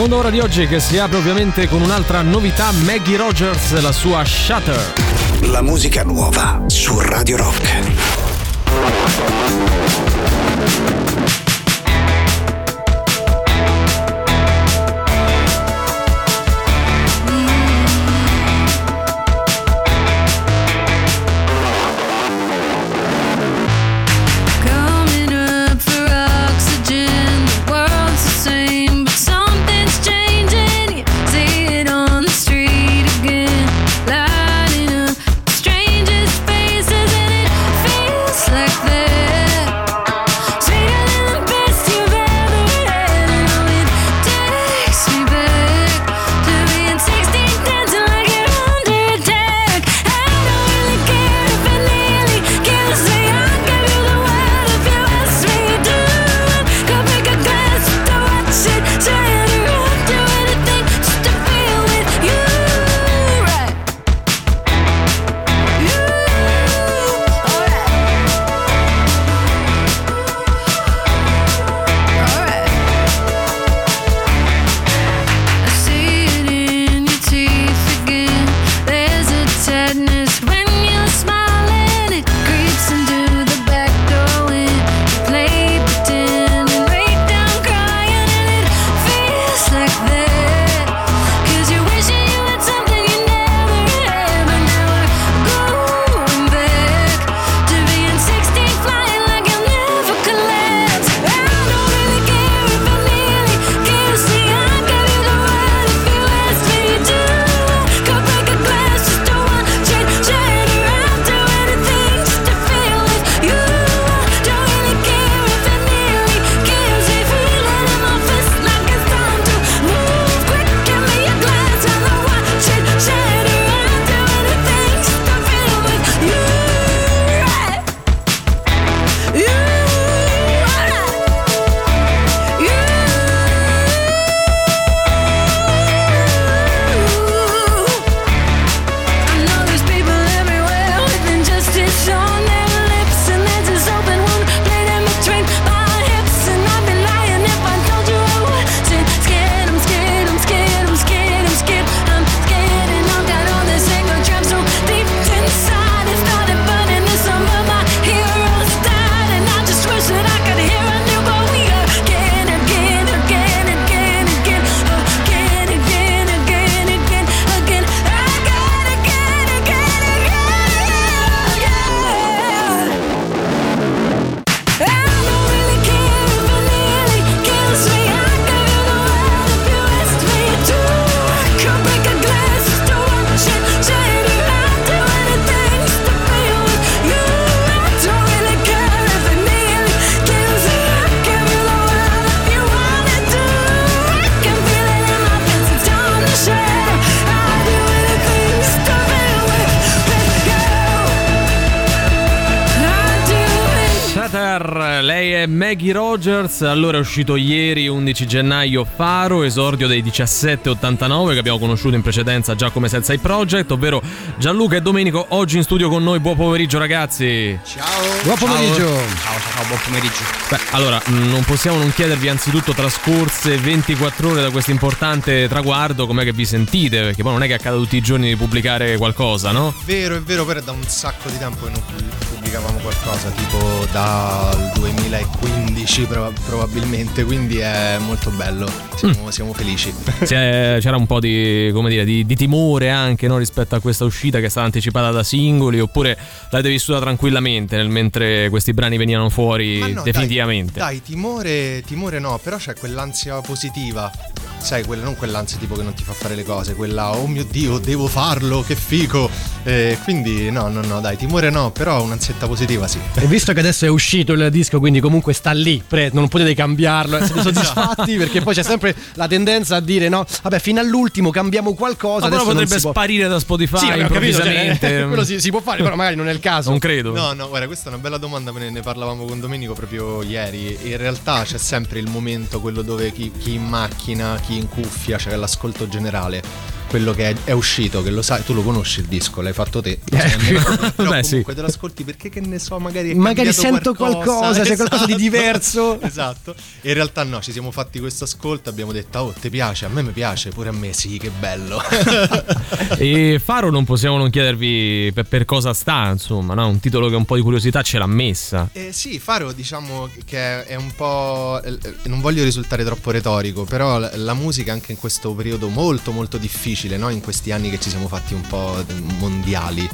Seconda ora di oggi che si apre ovviamente con un'altra novità, Maggie Rogers, la sua Shutter. La musica nuova su Radio Rock. Bureau Rogers, allora è uscito ieri 11 gennaio Faro, esordio dei 1789 che abbiamo conosciuto in precedenza già come Sensei Project, ovvero Gianluca e Domenico oggi in studio con noi, buon pomeriggio ragazzi. Ciao. Buon pomeriggio. Ciao, ciao, buon pomeriggio. Beh, allora, mh, non possiamo non chiedervi anzitutto trascorse 24 ore da questo importante traguardo, com'è che vi sentite? Perché poi non è che accada tutti i giorni di pubblicare qualcosa, no? Vero, è vero, però è da un sacco di tempo che non pubblicavamo qualcosa, tipo dal 2015 proba- probabilmente, quindi è molto bello, siamo, siamo felici. C'è- c'era un po' di, come dire, di, di timore anche no, rispetto a questa uscita che è stata anticipata da singoli oppure l'avete vissuta tranquillamente nel mentre questi brani venivano fuori no, definitivamente Dai, timore, timore no, però c'è quell'ansia positiva. Sai, quella, non quell'ansia tipo che non ti fa fare le cose, quella oh mio dio, devo farlo, che figo. Eh, quindi no, no, no, dai, timore no, però un'ansietta positiva sì. E visto che adesso è uscito il disco, quindi comunque sta lì, pre- non potete cambiarlo, siete soddisfatti perché poi c'è sempre la tendenza a dire no, vabbè, fino all'ultimo cambiamo qualcosa. Ma però potrebbe può- sparire da Spotify Sì, vabbè, ho capito, cioè, improvvisamente. quello si, si può fare, però magari non è il caso. Non credo. No, no, guarda, questa è una bella domanda, ne, ne parlavamo con Domenico proprio ieri. In realtà c'è sempre il momento, quello dove chi, chi in macchina, chi in cuffia, c'è l'ascolto generale. Quello che è, è uscito, che lo sai, tu lo conosci il disco, l'hai fatto te. Cioè, però Beh, sì. te lo ascolti perché che ne so, magari Magari sento qualcosa, c'è qualcosa di diverso. Esatto. E in realtà no, ci siamo fatti questo ascolto, abbiamo detto "Oh, ti piace? A me mi piace, pure a me, sì, che bello". E Faro non possiamo non chiedervi per, per cosa sta, insomma, no? un titolo che un po' di curiosità ce l'ha messa. Eh, sì, Faro diciamo che è un po'... eh, non voglio risultare troppo retorico, però la musica anche in questo periodo molto molto difficile, no? in questi anni che ci siamo fatti un po' mondiali,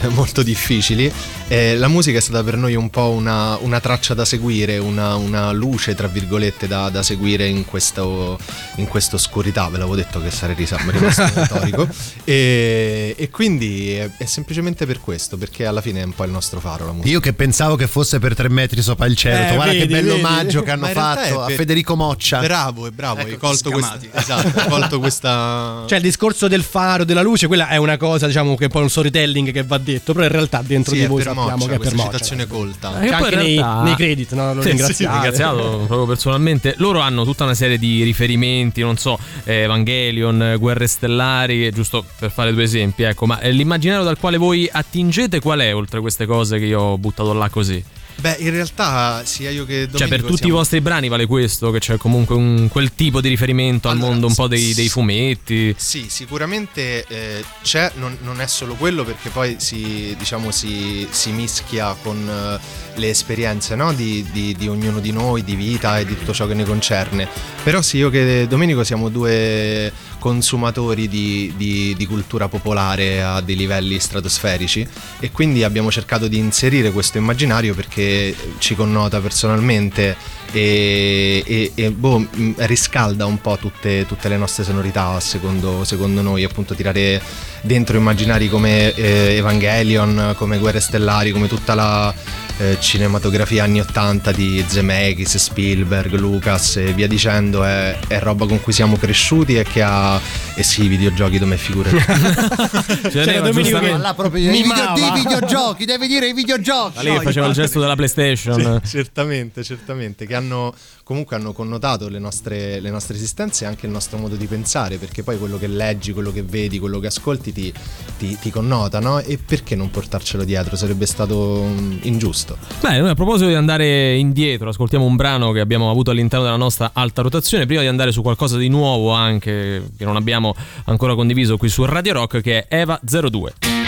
eh, molto difficili, eh, la musica è stata per noi un po' una, una traccia da seguire, una, una luce tra virgolette da, da seguire in questo, in questa oscurità, ve l'avevo detto che sarei risa- rimasto retorico, e, e quindi è, è semplicemente per questo, perché alla fine è un po' il nostro faro la musica. Io che pensavo che fosse per tre metri sopra il cielo. Eh, guarda che vedi, bello vedi. omaggio che hanno fatto a per- Federico Moccia. Bravo, è bravo, hai Ecco, colto, questa, esatto, hai colto questa... Cioè il discorso del faro, della luce, quella è una cosa, diciamo, che è poi un storytelling che va detto, però in realtà dentro Sì, di voi per sappiamo Moccia, che è per questa Moccia. citazione colta. Poi anche in nei, realtà- nei credit, no? Lo Sì, sì, ringraziato proprio personalmente. Loro hanno tutta una serie di riferimenti, non so, eh, Evangelion, eh, Guerre Stellari, giusto per fare due esempi, ecco, ma eh, l'immaginario dal quale voi attingete qual è oltre queste cose che io ho buttato là così? Beh, in realtà sia io che Domenico cioè, per tutti siamo- i vostri brani vale questo, che c'è comunque un- quel tipo di riferimento al mondo un po' dei, dei fumetti. Sì, sicuramente eh, c'è, non, non è solo quello perché poi si, diciamo, si, si mischia con eh, le esperienze no? di, di- di ognuno di noi, di vita e di tutto ciò che ne concerne. Però sì, io che Domenico siamo due consumatori di, di- cultura popolare a dei livelli stratosferici e quindi abbiamo cercato di inserire questo immaginario perché ci connota personalmente e, e- e, boh, riscalda un po' tutte, tutte le nostre sonorità secondo, secondo noi appunto tirare dentro immaginari come eh, Evangelion come Guerre Stellari come tutta la eh, cinematografia anni 80 di Zemeckis, Spielberg, Lucas e via dicendo è, è roba con cui siamo cresciuti e che ha e sì i videogiochi come figure Cioè, Domenico che là proprio i, video- videogiochi, devi dire i videogiochi. Lì No, faceva il gesto della PlayStation. Sì, certamente, certamente, che hanno comunque hanno connotato le nostre, le nostre esistenze e anche il nostro modo di pensare, perché poi quello che leggi, quello che vedi, quello che ascolti ti, ti- ti connota, no? E perché non portarcelo dietro? Sarebbe stato mm, ingiusto. Beh, noi a proposito di andare indietro, ascoltiamo un brano che abbiamo avuto all'interno della nostra alta rotazione, prima di andare su qualcosa di nuovo anche che non abbiamo ancora condiviso qui su Radio Rock, che è Eva 02.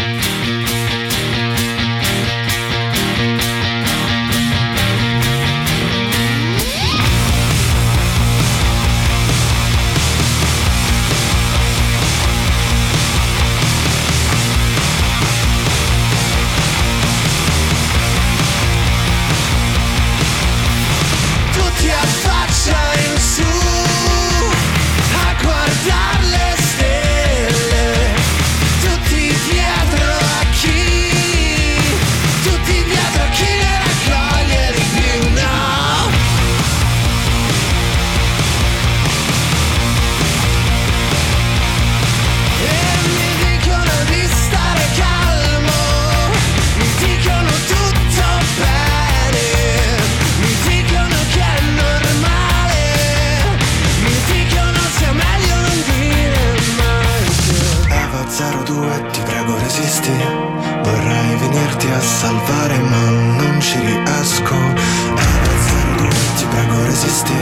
A salvare ma non ci riesco. Eva 02 ti prego resisti.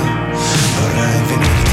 Vorrei venirti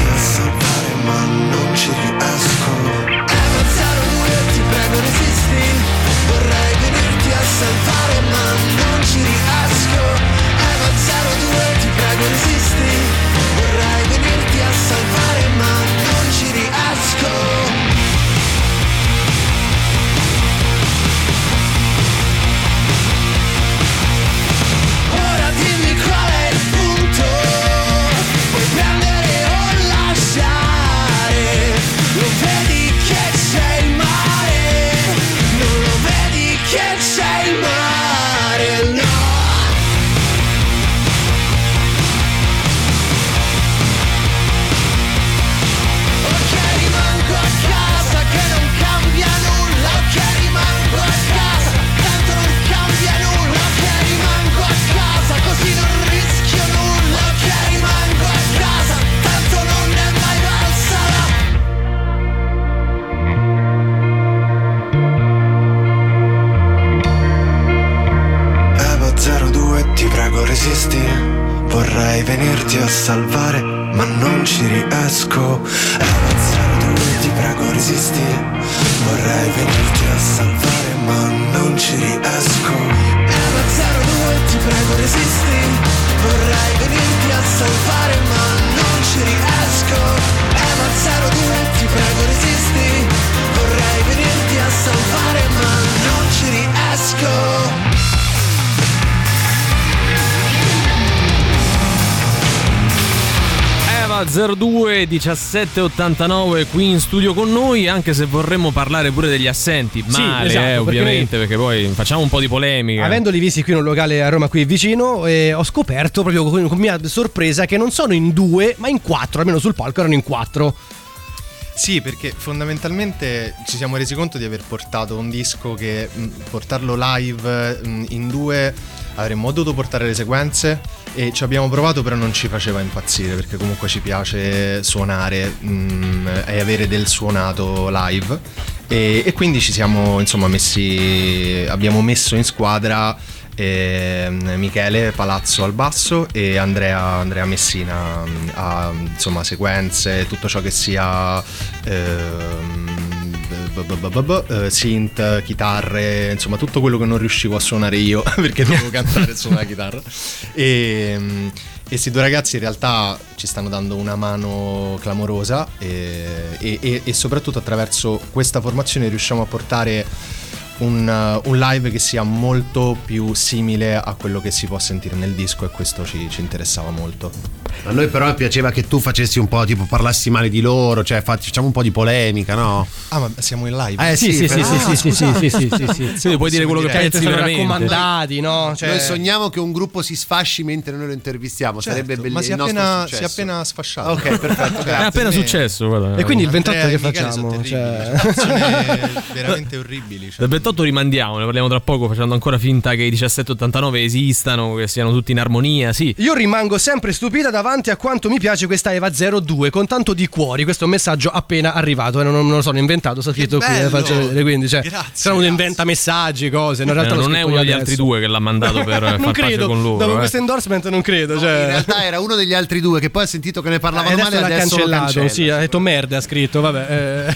02 1789 qui in studio con noi, anche se vorremmo parlare pure degli assenti. Sì, Male, esatto, eh, perché ovviamente, perché poi facciamo un po' di polemica. Avendoli visti qui in un locale a Roma qui vicino, eh, ho scoperto proprio con, con mia sorpresa che non sono in due, ma in quattro, almeno sul palco erano in quattro. Sì, perché fondamentalmente ci siamo resi conto di aver portato un disco che mh, portarlo live mh, in due avremmo dovuto portare le sequenze e ci abbiamo provato però non ci faceva impazzire perché comunque ci piace suonare mh, e avere del suonato live. E, e quindi ci siamo insomma messi abbiamo messo in squadra ehm, Michele Palazzo al basso e Andrea, Andrea Messina mh, a insomma sequenze tutto ciò che sia ehm, eh, synth, chitarre, insomma tutto quello che non riuscivo a suonare io perché dovevo cantare e suonare la chitarra. E, mm, e questi due ragazzi in realtà ci stanno dando una mano clamorosa e, e- e- e soprattutto attraverso questa formazione riusciamo a portare un, uh, un live che sia molto più simile a quello che si può sentire nel disco e questo ci, ci interessava molto. A noi però piaceva che tu facessi un po', tipo parlassi male di loro, cioè fa- facciamo un po' di polemica, no? Ah, ma siamo in live? Eh sì, sì, sì, sì, sì, sì, sì, sì, sì, puoi dire quello che Cioè, pensi sono veramente. raccomandati, no? Cioè, Noi sogniamo che un gruppo si sfasci mentre noi lo intervistiamo, sarebbe Certo, bellissimo. ma si è, appena, si è successo. appena sfasciato. Ok, perfetto, È appena successo, guarda. E quindi il 28 Andrea che facciamo? Cioè... veramente orribili. cioè. Del 28 rimandiamo, ne parliamo tra poco facendo ancora finta che i 1789 esistano, che siano tutti in armonia, sì. Io rimango sempre stupita davanti a quanto mi piace questa Eva 02 con tanto di cuori. Questo è un messaggio appena arrivato, eh, non, non lo so, l'ho inventato, sta scritto qui, eh, faccio vedere, quindi cioè, Grazie, se uno inventa messaggi, cose, no, in realtà Eh, non è uno degli adesso. altri due che l'ha mandato per non far pace credo, con loro. dopo eh. questo endorsement non credo, In cioè realtà era uno degli altri due che poi ha sentito che ne Eh, parlavano adesso male l'ha e adesso lo cancellato, cancella. sì, ha detto merda, ha scritto, vabbè,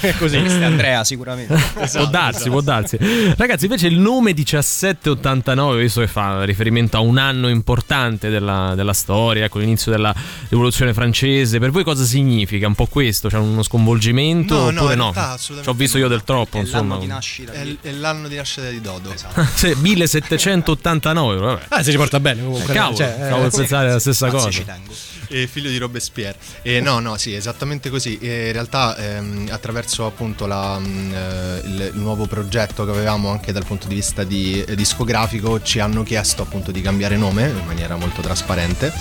eh, è così. Questo è Andrea sicuramente. può darsi, può darsi. Ragazzi, invece il nome 1789, visto che fa riferimento a un anno importante della, della storia, con l'inizio della rivoluzione francese, per voi cosa significa? Un po' questo? C'è uno sconvolgimento? No, no, oppure no? realtà Ci ho visto io del troppo, È insomma. l'anno di nascita. È, l- è l'anno di nascita di Dodo. Sì, 1789, vabbè. Ah, si ci porta bene comunque. Eh, cavolo, cioè, eh, stavo per pensare la stessa cosa. ci tengo. E figlio di Robespierre. E no, no, sì, esattamente così. E in realtà ehm, attraverso appunto la, mh, eh, il, nuovo progetto che avevamo anche dal punto di vista di, eh, discografico ci hanno chiesto appunto di cambiare nome in maniera molto trasparente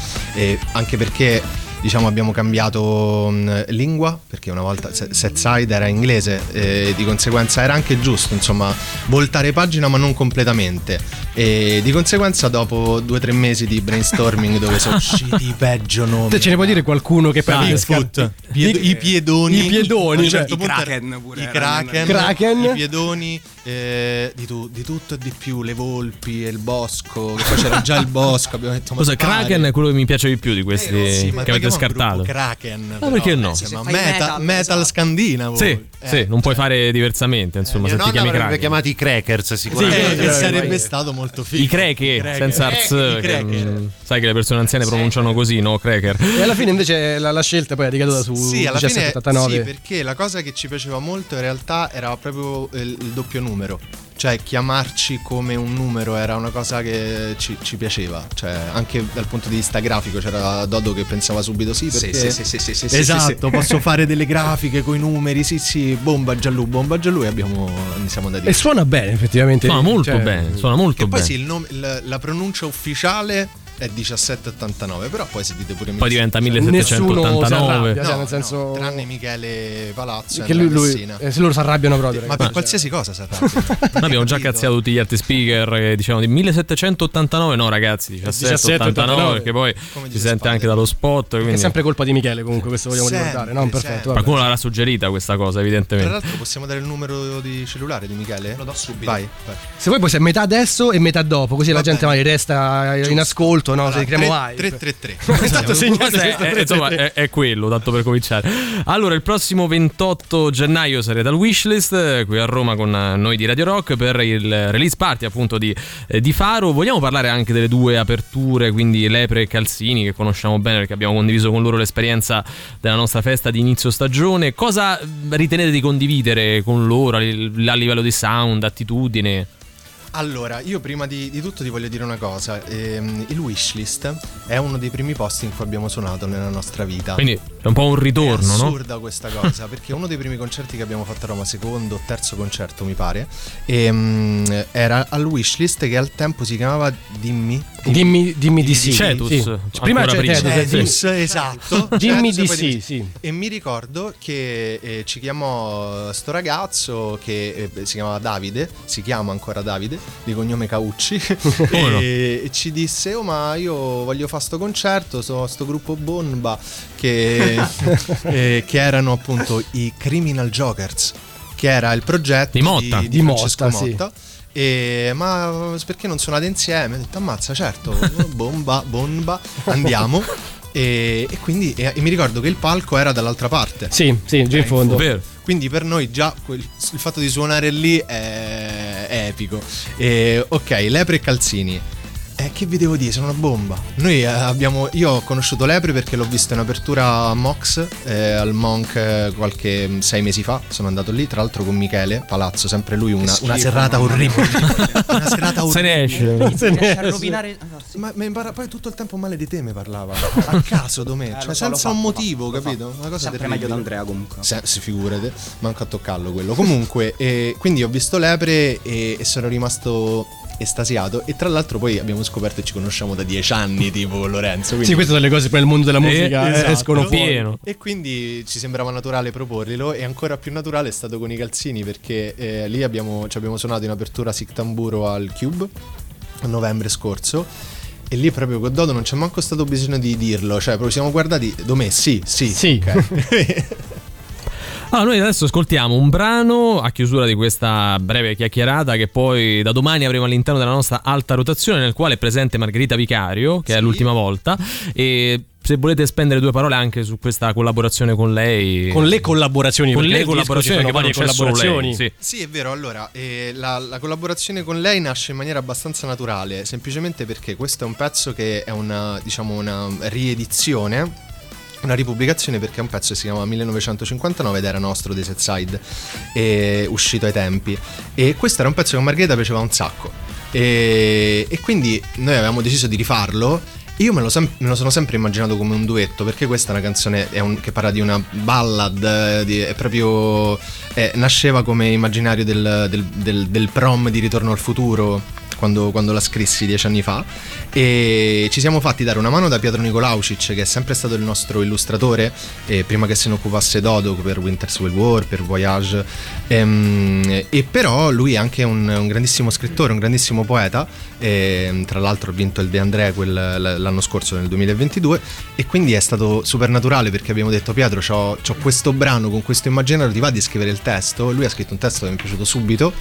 anche perché diciamo abbiamo cambiato mh, lingua perché una volta Se- Setside era inglese e di conseguenza era anche giusto insomma voltare pagina ma non completamente. E di conseguenza dopo due o tre mesi di brainstorming dove sono usciti i peggio nomi. Te ce ne puoi dire qualcuno che? Bigfoot, Pied- i piedoni. I piedoni, A un cioè, certo i punto era- kraken pure i kraken, Kraken. i piedoni eh, di, tu- di tutto e di più le volpi e il bosco che poi c'era già il bosco abbiamo detto ma Cosa. Kraken è quello che mi piace di più di questi Eh, sì, che avete scartato. Kraken Ma però, perché no? eh, Se ma fai metal, metal, metal esatto. scandinavo Sì, Eh, sì, non puoi fare diversamente, insomma, Mia se ti chiami avrebbe Kraken. chiamati i crackers eh, sicuramente. che eh, sarebbe eh, stato molto figo I creche, Cracker. senza Eh, cracker. mm, sai che le persone anziane pronunciano così, no? Cracker. E alla fine invece la, la scelta poi è ricaduta su Sì, alla fine 1789. sì, perché la cosa che ci piaceva molto in realtà era proprio il, il doppio numero. Cioè, chiamarci come un numero era una cosa che ci, ci piaceva. Cioè, anche dal punto di vista grafico c'era Dodo che pensava subito sì, Sì, perché... sì, sì, sì, sì, sì, esatto, sì, sì. posso fare delle grafiche con i numeri, sì, sì, bomba giallù, bomba giallù e abbiamo, ne siamo andati. E suona bene, effettivamente. Suona molto Cioè, bene, suona molto Che poi bene. sì, il nome- il- la pronuncia ufficiale è 1789, però poi se dite pure Poi diventa Nessuno si 1789. arrabbia, No, cioè, nel no, senso tranne Michele Palazzo che lui, lui eh, se loro si arrabbiano proprio. Ma per qualsiasi cosa si arrabbiano. Noi abbiamo già cazziato tutti gli altri speaker che dicevano di 1789, no ragazzi, 1789 perché poi si sente spalle. anche dallo spot. È Quindi... sempre colpa di Michele comunque, questo vogliamo Sempre, ricordare, no? Perfetto. Qualcuno l'ha suggerita questa cosa, Tra evidentemente. l'altro possiamo dare il numero di cellulare di Michele? Lo do subito. Vai, vai. Se vuoi puoi essere metà adesso e metà dopo, così la Va gente bene. magari resta in ascolto insulto, no? Se cremo hype. 333. Tanto segnate Eh, questo eh, insomma, 333. è, è quello, tanto per cominciare. Allora, il prossimo 28 gennaio sarete al Wishlist eh, qui a Roma con eh, noi di Radio Rock per il release party appunto di, eh, di Faro. Vogliamo parlare anche delle due aperture, quindi Lepre e Calzini, che conosciamo bene perché abbiamo condiviso con loro l'esperienza della nostra festa di inizio stagione. Cosa ritenete di condividere con loro a livello di sound, attitudine? Allora, io prima di, di tutto ti voglio dire una cosa. Ehm, il Wishlist è uno dei primi posti in cui abbiamo suonato nella nostra vita. Quindi è un po' un ritorno, è no? assurda questa cosa, perché uno dei primi concerti che abbiamo fatto a Roma, secondo o terzo concerto mi pare, ehm, era al Wishlist che al tempo si chiamava Dimmi. Dimmi, dimmi di sì. Cetus, sì. Prima. Cetus, esatto. Dimmi di sì, dimmi- sì. E mi ricordo che eh, ci chiamò sto ragazzo che eh, si chiamava Davide, si chiama ancora Davide, di cognome Caucci, Come no? e, e ci disse, oh ma io voglio fare sto concerto, so, sto gruppo Bomba, che, eh, che erano appunto i Criminal Jokers, che era il progetto Di Motta. di, Di Francesco Motta, sì. Motta. E, ma perché non suonate insieme? Ho detto ammazza certo, bomba, bomba, andiamo. E, e quindi e- e mi ricordo che il palco era dall'altra parte. Sì, sì, giù in fondo. Vero. Quindi per noi già quel- il fatto di suonare lì è, è epico. E, ok, Lepre e Calzini. Eh, che vi devo dire? Sono una bomba. Noi eh, abbiamo. Io ho conosciuto Lepre perché l'ho visto in apertura a Mox eh, al Monk eh, qualche mm, sei mesi fa. Sono andato lì, tra l'altro con Michele Palazzo, sempre lui, una, schifo, una mia. orribile. una serata orribile. Se ne esce. Se ne Riesce a esce. rovinare. Ma, ma impara- poi tutto il tempo male di te mi parlava. A caso, Domè. Eh, cioè, senza lo un fa, motivo, fa, capito? fa. Una cosa Sempre meglio di Andrea comunque. Se, si figurate, manco a toccarlo quello. Comunque, eh, quindi ho visto Lepre e, e sono rimasto estasiato. E tra l'altro, poi abbiamo scoperto che ci conosciamo da dieci anni, tipo Lorenzo. Quindi Sì, queste sono le cose poi nel mondo della musica eh, esatto. escono. Pieno. E quindi ci sembrava naturale proporglielo e ancora più naturale è stato con i calzini perché eh, lì abbiamo, ci abbiamo suonato in apertura Sic Tamburo al Cube a novembre scorso e lì proprio con Dodo non c'è manco stato bisogno di dirlo, cioè proprio siamo guardati, Domè sì, sì, Sì. ok. Allora, noi adesso ascoltiamo un brano a chiusura di questa breve chiacchierata che poi da domani avremo all'interno della nostra alta rotazione nel quale è presente Margherita Vicario, che è Sì. l'ultima volta, e se volete spendere due parole anche su questa collaborazione con lei. Con le collaborazioni, Con perché le collaborazioni, che poi varie collaborazioni. lei, sì. Sì, è vero. Allora, eh, la, la collaborazione con lei nasce in maniera abbastanza naturale, semplicemente perché questo è un pezzo che è una, diciamo, una riedizione. Una ripubblicazione perché è un pezzo che si chiama 1959 ed era nostro dei Set Side, e uscito ai tempi. E questo era un pezzo che a Margherita piaceva un sacco. E, e quindi noi avevamo deciso di rifarlo. Io me lo, sem- me lo sono sempre immaginato come un duetto perché questa è una canzone è un- che parla di una ballad, di- è proprio eh, nasceva come immaginario del, del- del- del prom di Ritorno al futuro quando, quando la scrissi dieci anni fa. E ci siamo fatti dare una mano da Pietro Nicolaucic che è sempre stato il nostro illustratore eh, prima che se ne occupasse Dodo per Winter's Will War, per Voyage. Ehm, e però lui è anche un, un grandissimo scrittore, un grandissimo poeta. E, tra l'altro ha vinto il De André quel- l'anno scorso nel 2022 e quindi è stato super naturale perché abbiamo detto Pietro c'ho questo brano con questo immaginario ti va di scrivere il testo? Lui ha scritto un testo che mi è piaciuto subito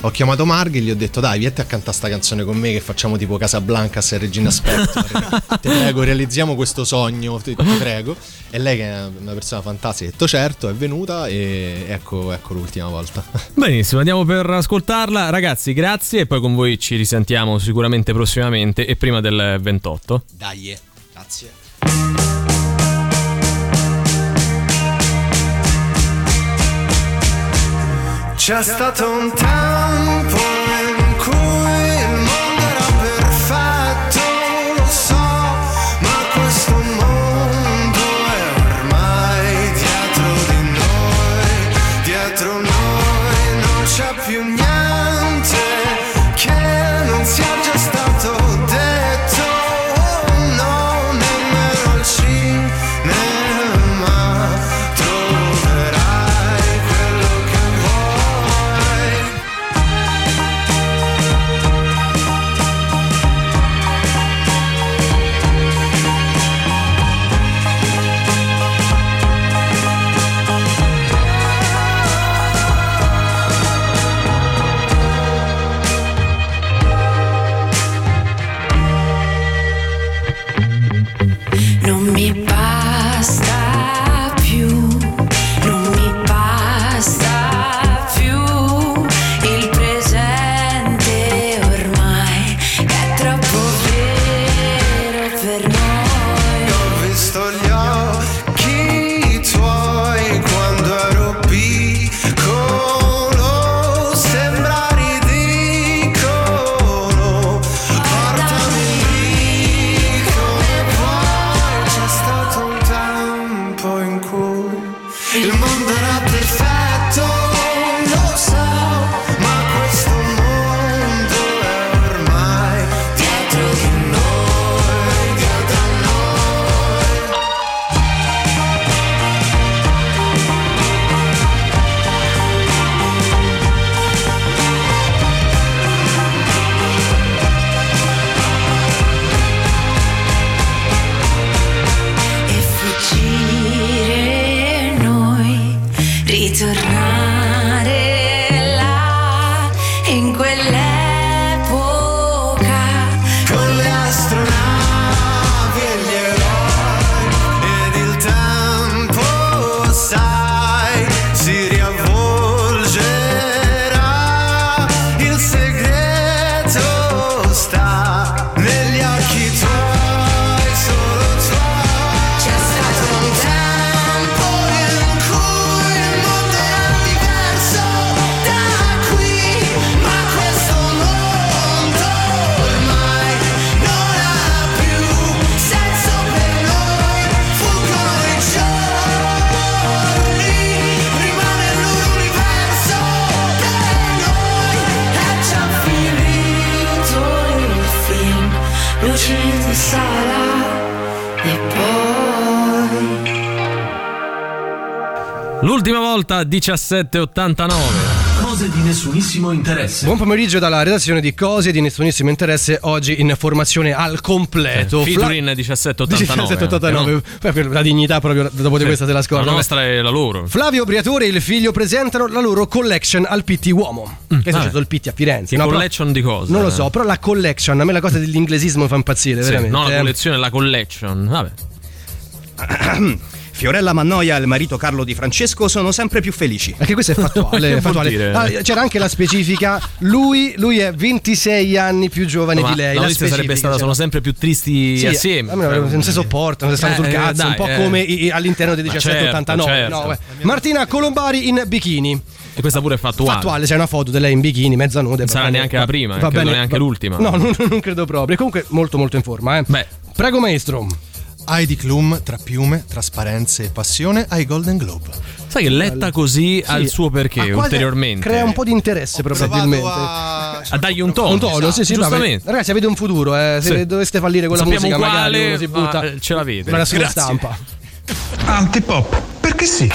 ho chiamato Marghi e gli ho detto dai vieni a cantare sta canzone con me che facciamo tipo Casablancas e Regina Spector ti prego realizziamo questo sogno ti, ti prego e lei che è una persona fantastica ha detto certo è venuta e ecco, ecco l'ultima volta Benissimo, andiamo per ascoltarla. Ragazzi, grazie e poi con voi ci risentiamo sicuramente prossimamente e prima del 28. dai eh. grazie C'è stato un 1789. Cose di nessunissimo interesse. Buon pomeriggio dalla redazione di Cose di nessunissimo interesse. Oggi in formazione al completo. Featuring 1789. 1789. Poi per la dignità proprio dopo di Sì. questa te la scordo. La nostra è la loro. Flavio Briatore e il figlio presentano la loro collection al Pitti Uomo. che è successo il Pitti a Firenze. Che no? Però- collection di cosa? Non lo so, però la collection, a me la cosa dell'inglesismo fa impazzire, Sì, veramente. no, la eh. collezione, la collection. Vabbè. Fiorella Mannoia e il marito Carlo Di Francesco sono sempre più felici. Anche questo è fattuale. Fattuale. Ah, c'era anche la specifica. Lui, lui è 26 anni più giovane Ma di lei. la notizia sarebbe specifica stata c'era. sono sempre più tristi Sì, assieme. non si sopportano, si stanno Eh, sul eh, cazzo, dai, un po' eh. come i- all'interno dei Ma 1789. certo, no, certo. beh. Martina Colombari in bikini. E questa pure è fattuale. Fattuale, c'è una foto di lei in bikini, mezza nude. Non sarà bene, neanche la prima, eh, va credo bene, neanche va- l'ultima. No, non, non credo proprio. Comunque, molto, molto in forma. Eh. Prego, maestro. Heidi Klum tra piume, trasparenze e passione ai Golden Globe. Sai che letta così ha il suo perché ulteriormente. Crea un po' di interesse, probabilmente. a... A dargli un tono. Un tono, sì, sì, bravo. giustamente. Ragazzi, avete un futuro, eh. Se Sì. doveste fallire con la Sappiamo musica, quale, magari uno si butta. eh, ce l'avete. Ma la sua Grazie. stampa. Antipop, perché sì?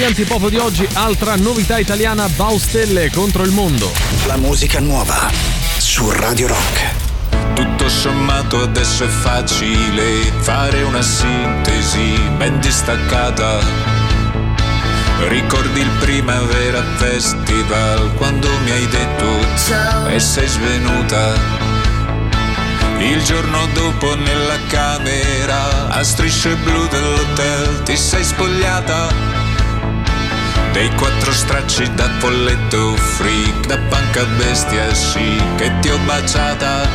Di antipop di oggi, altra novità italiana, Baustelle contro il mondo. La musica nuova su Radio Rock. Tutto sommato adesso è facile fare una sintesi ben distaccata. Ricordi il Primavera Festival quando mi hai detto e sei svenuta. Il giorno dopo nella camera a strisce blu dell'hotel ti sei spogliata. Dei quattro stracci da folletto freak, da panca bestia sì, che ti ho baciata.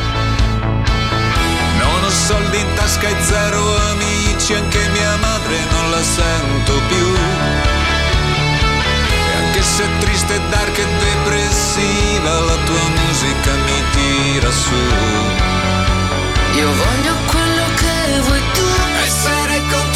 Non ho soldi in tasca e zero amici anche mia madre non la sento più. E anche se è triste, dark e depressiva, la tua musica mi tira su. Io voglio quello che vuoi tu Essere contro il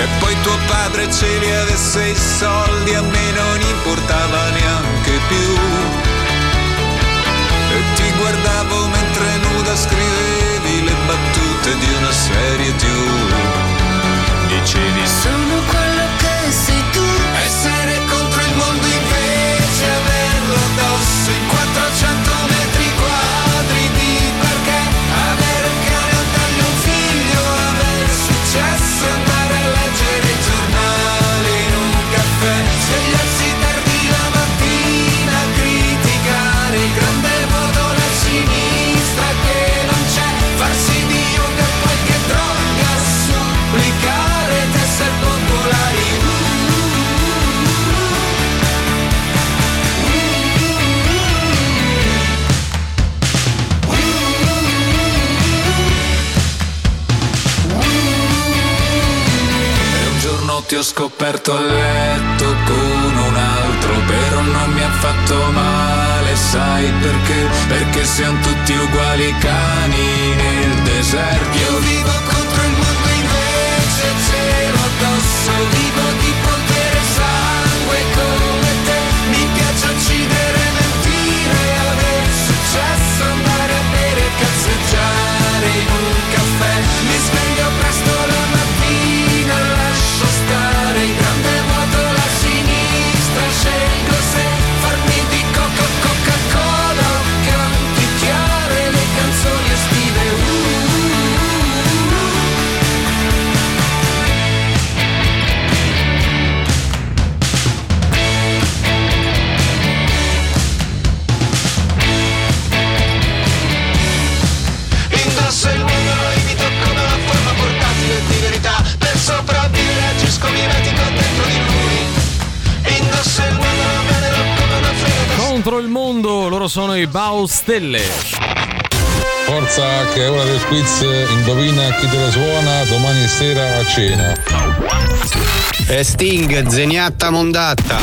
Che poi tuo padre ce li avesse i soldi, a me non importava neanche più. E ti guardavo mentre nuda scrivevi le battute di una serie TV. Dicevi Sono quello ti ho scoperto a letto con un altro, però non mi ha fatto male, sai perché? Perché siamo tutti uguali cani nel deserto. Io vivo sono i Baustelle. Forza che è ora del quiz, indovina chi te la suona domani sera a cena. E Sting, zeniatta mondatta.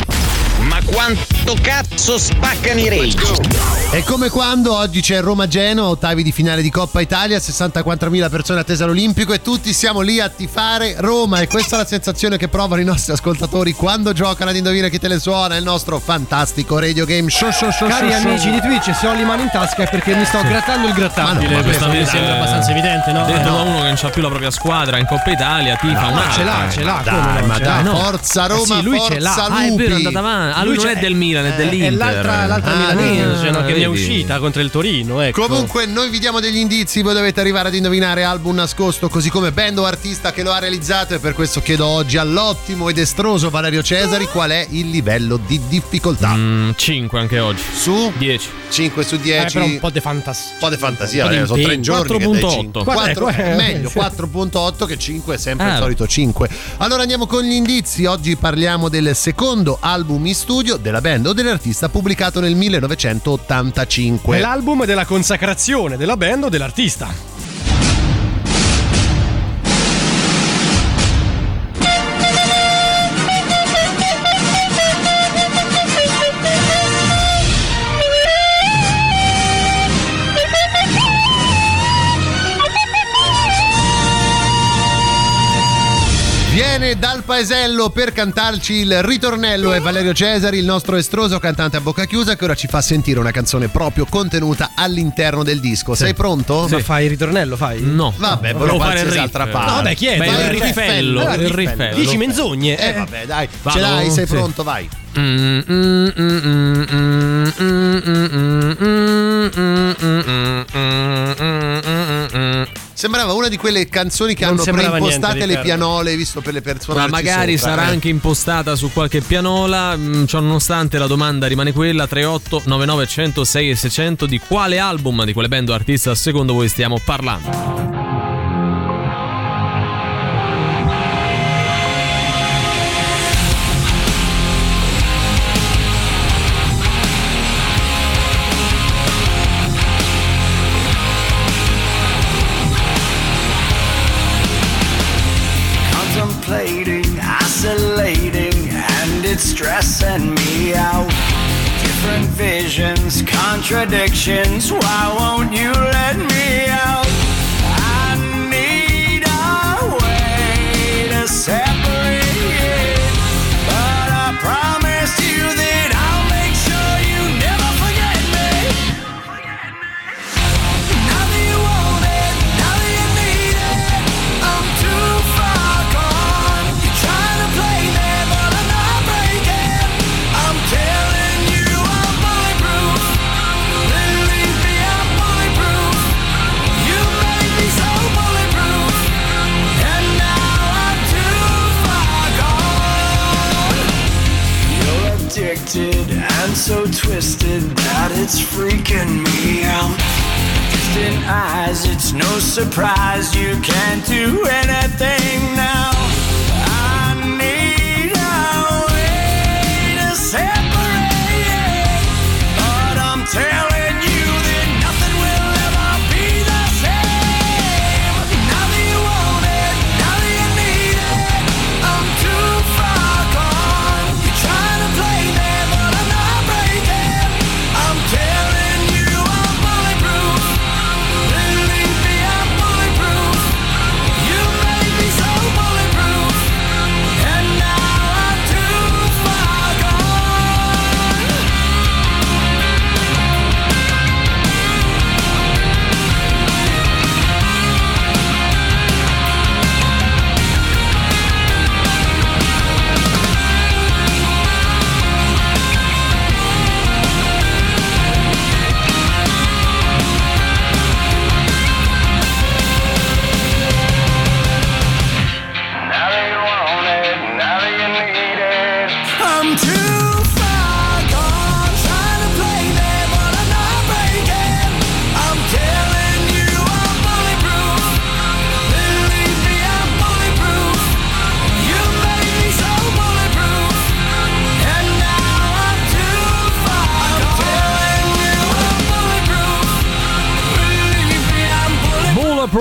Ma quanto cazzo spaccano i rage? È come quando oggi c'è Roma-Genoa, ottavi di finale di Coppa Italia, 64.000 persone attese all'Olimpico e tutti siamo lì a tifare Roma e questa è la sensazione che provano i nostri ascoltatori quando giocano ad Indovina chi te le suona, il nostro fantastico radio game show show show Cari show, show. amici di Twitch, se ho le mani in tasca è perché mi sto grattando il grattabile. Ma no, ma mi sembra abbastanza evidente, no? Detto Eh, da no. uno che non c'ha più la propria squadra in Coppa Italia, tifa No, un ma ce l'ha, ce l'ha, Dai, come no? ma dai, no. Forza Eh Roma, sì, lui ce l'ha. forza Ah, è vero, è Lupi. andata avanti. Ah, lui, Lui non c'è- è del Milan, è Eh, dell'Inter. È l'altra, l'altra Ah, milanese no, che vedi. uscita contro il Torino. Ecco. Comunque noi vi diamo degli indizi, voi dovete arrivare ad indovinare album nascosto, così come band o artista che lo ha realizzato e per questo chiedo oggi all'ottimo ed estroso Valerio Cesari qual è il livello di difficoltà. 5 anche oggi. Su 10. 5 su Eh, 10. però un po' di fantasia. Un po' di fantasia, po' di eh, sono tre impegno. giorni che dai 4.8. cinque. Guarda, Quattro- eh, meglio, sì. 4.8 che 5 è sempre il Eh. solito 5. Allora andiamo con gli indizi. Oggi parliamo del secondo album in studio della band o dell'artista pubblicato nel 1985. È l'album della consacrazione della band o dell'artista. Paesello per cantarci il ritornello è Valerio Cesari, il nostro estroso cantante a bocca chiusa che ora ci fa sentire una canzone proprio contenuta all'interno del disco. Sei pronto? Ma fai il ritornello, fai? No. Vabbè, Volevo fare il qualsiasi riff. altra parte. No, vabbè, chiedi. Beh, il Allora, il riffello. Dici menzogne. Eh vabbè, dai. Vado? Ce l'hai, sei Sì. pronto, vai. Mm, Sembrava una di quelle canzoni che Non hanno preimpostate niente, le pianole, visto per le persone. Ma magari sarà anche impostata su qualche pianola, mm, ciò nonostante la domanda rimane quella 38 99 106 e 600 di quale album di quelle band o artista secondo voi stiamo parlando? Stressing me out. Different visions, contradictions. Why won't you let me out? It's freaking me out. Distant eyes, it's no surprise you can't do anything now.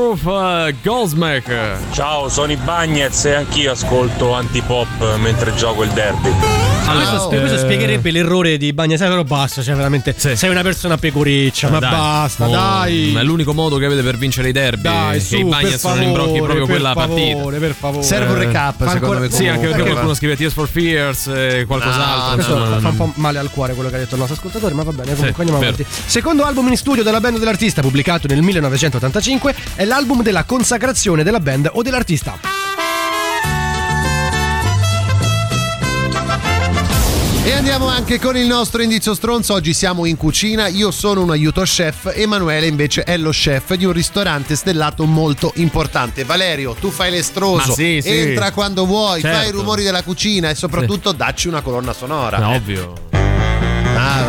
Bulletproof uh, Ghostmaker. Ciao, sono i Bagnets e anch'io ascolto antipop mentre gioco il derby. Questo, spie- questo eh, spiegherebbe l'errore di Bagna, però basta, cioè veramente sei una persona pecoreccia, ma Dai, basta, oh, dai. Ma è l'unico modo che avete per vincere i derby. Dai, che su, i per Bagnets sono in brocchi favore, proprio per quella favore, partita. per favore. Serve un Eh, recap, fa secondo me. Sì, anche perché qualcuno scrive Tears for Fears e qualcos'altro. Questo insomma, fa un po' male al cuore quello che ha detto il nostro ascoltatore, ma va bene, comunque andiamo vero. avanti. Secondo album in studio della band o dell'artista, pubblicato nel 1985, è l'album della consacrazione della band o dell'artista. E andiamo anche con il nostro indizio stronzo. Oggi siamo in cucina. Io sono un aiuto chef. Emanuele invece è lo chef di un ristorante stellato molto importante. Valerio, tu fai l'estroso. Sì, sì. Entra quando vuoi, Certo. fai i rumori della cucina e soprattutto dacci una colonna sonora. È ovvio. Ah,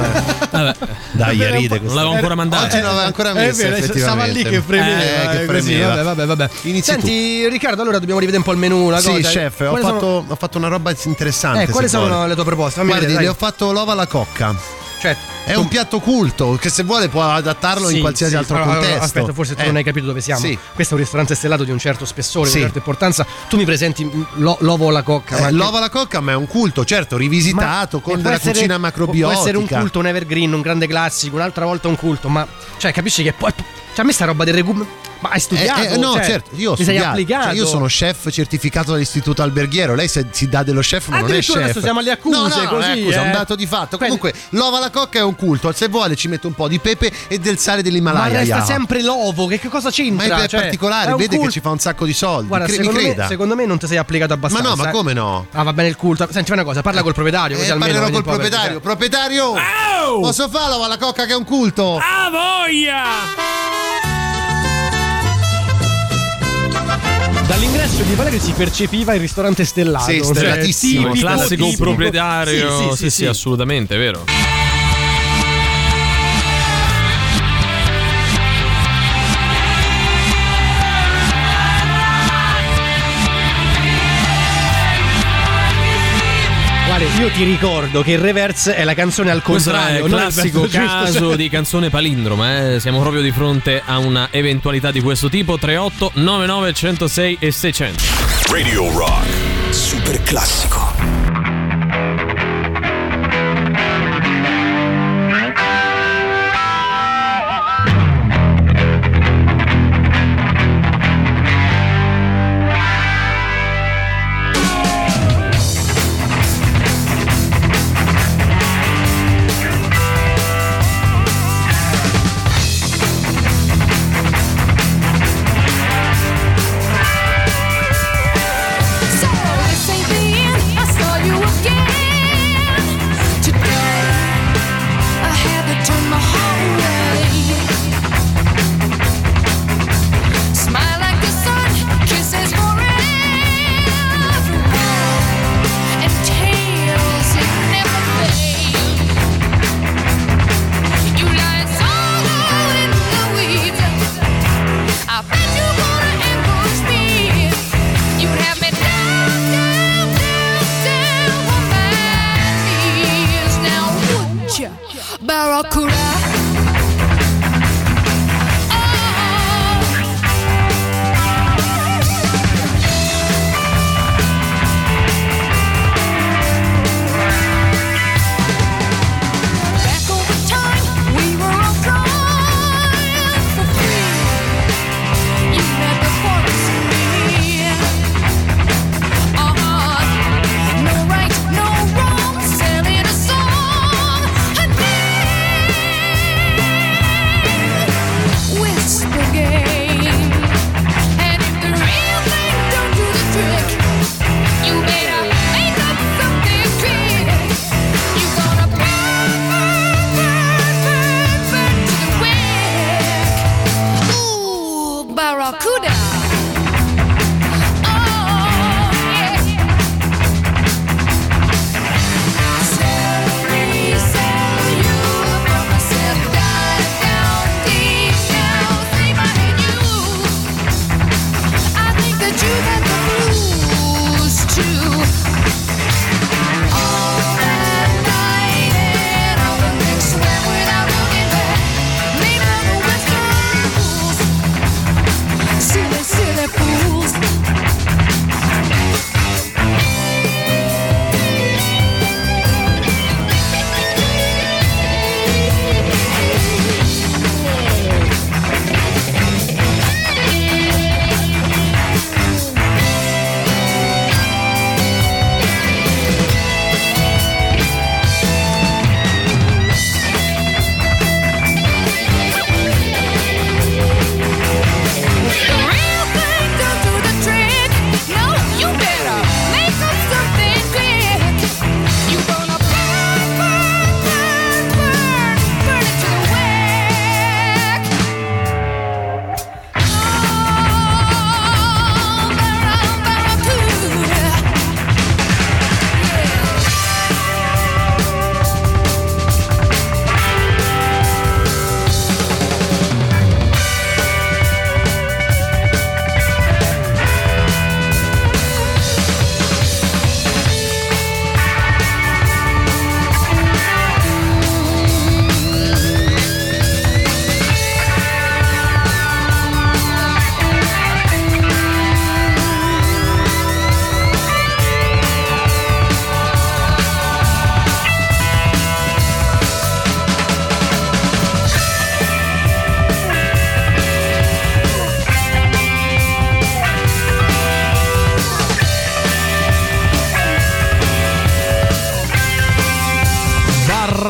Vabbè. Dai, Vabbè, ride Non l'avevo ancora mandato. Oggi non l'aveva ancora È messa, vero, stava lì che premeva, Eh, che eh, premeva. vabbè, vabbè, vabbè. Inizi Senti, Riccardo, allora dobbiamo rivedere un po' il menù, la Sì, cosa. chef, ho fatto, sono- ho fatto una roba interessante. Eh, quali sono le tue proposte? Fammi Guardi, vedere, le ho fatto l'ova alla cocca. Cioè, È un piatto culto che se vuole può adattarlo in Sì, qualsiasi sì. altro Allora, contesto. Aspetta, forse tu Eh. non hai capito dove siamo. Sì. Questo è un ristorante stellato di un certo spessore, di una certa importanza. Tu mi presenti lo- l'ovo alla cocca. Eh, ma l'ova alla cocca, ma è un culto, certo, rivisitato Ma- con e può della essere- cucina Può macrobiotica. essere un culto, un evergreen, un grande classico, un'altra volta un culto, ma cioè capisci che poi Cioè, a me sta roba del recupero. Ma hai studiato? Eh, eh, no, Cioè, certo, io ho ti sei studiato. applicato. Cioè, io sono chef certificato dall'istituto alberghiero. Lei se si dà dello chef, ma non è chef. adesso siamo alle accuse, No, no, non è così, accusa, è un eh. dato di fatto. Comunque, l'ova alla cocca è un culto. Se vuole, ci mette un po' di pepe e del sale Ma dell'Himalaya. resta Java. sempre l'ovo, che, che cosa Ma c'entra? è per Cioè, particolare, è un vede culto. che ci fa un sacco di soldi. Guarda, Cre- secondo me, secondo me non ti sei applicato abbastanza. Ma no, ma eh. come no? Ah, va bene il culto. Senti, fai una cosa, parla col proprietario. Così Eh, almeno parlerò col un proprietario. Proprietario! Posso fare l'ova alla cocca che è un culto? Ah, voglia! Dall'ingresso di Valerio si percepiva il ristorante stellato. Sì, cioè, stellatissimo, tipico, Classico tipico. proprietario. Sì, sì, Sì, sì, sì, sì. assolutamente, è vero. Io ti ricordo che il reverse è la canzone al Questo è contrario. il non classico caso di canzone palindroma. eh. Siamo proprio di fronte a una eventualità di questo tipo. 38 99 106 e 600. Radio Rock. Super classico.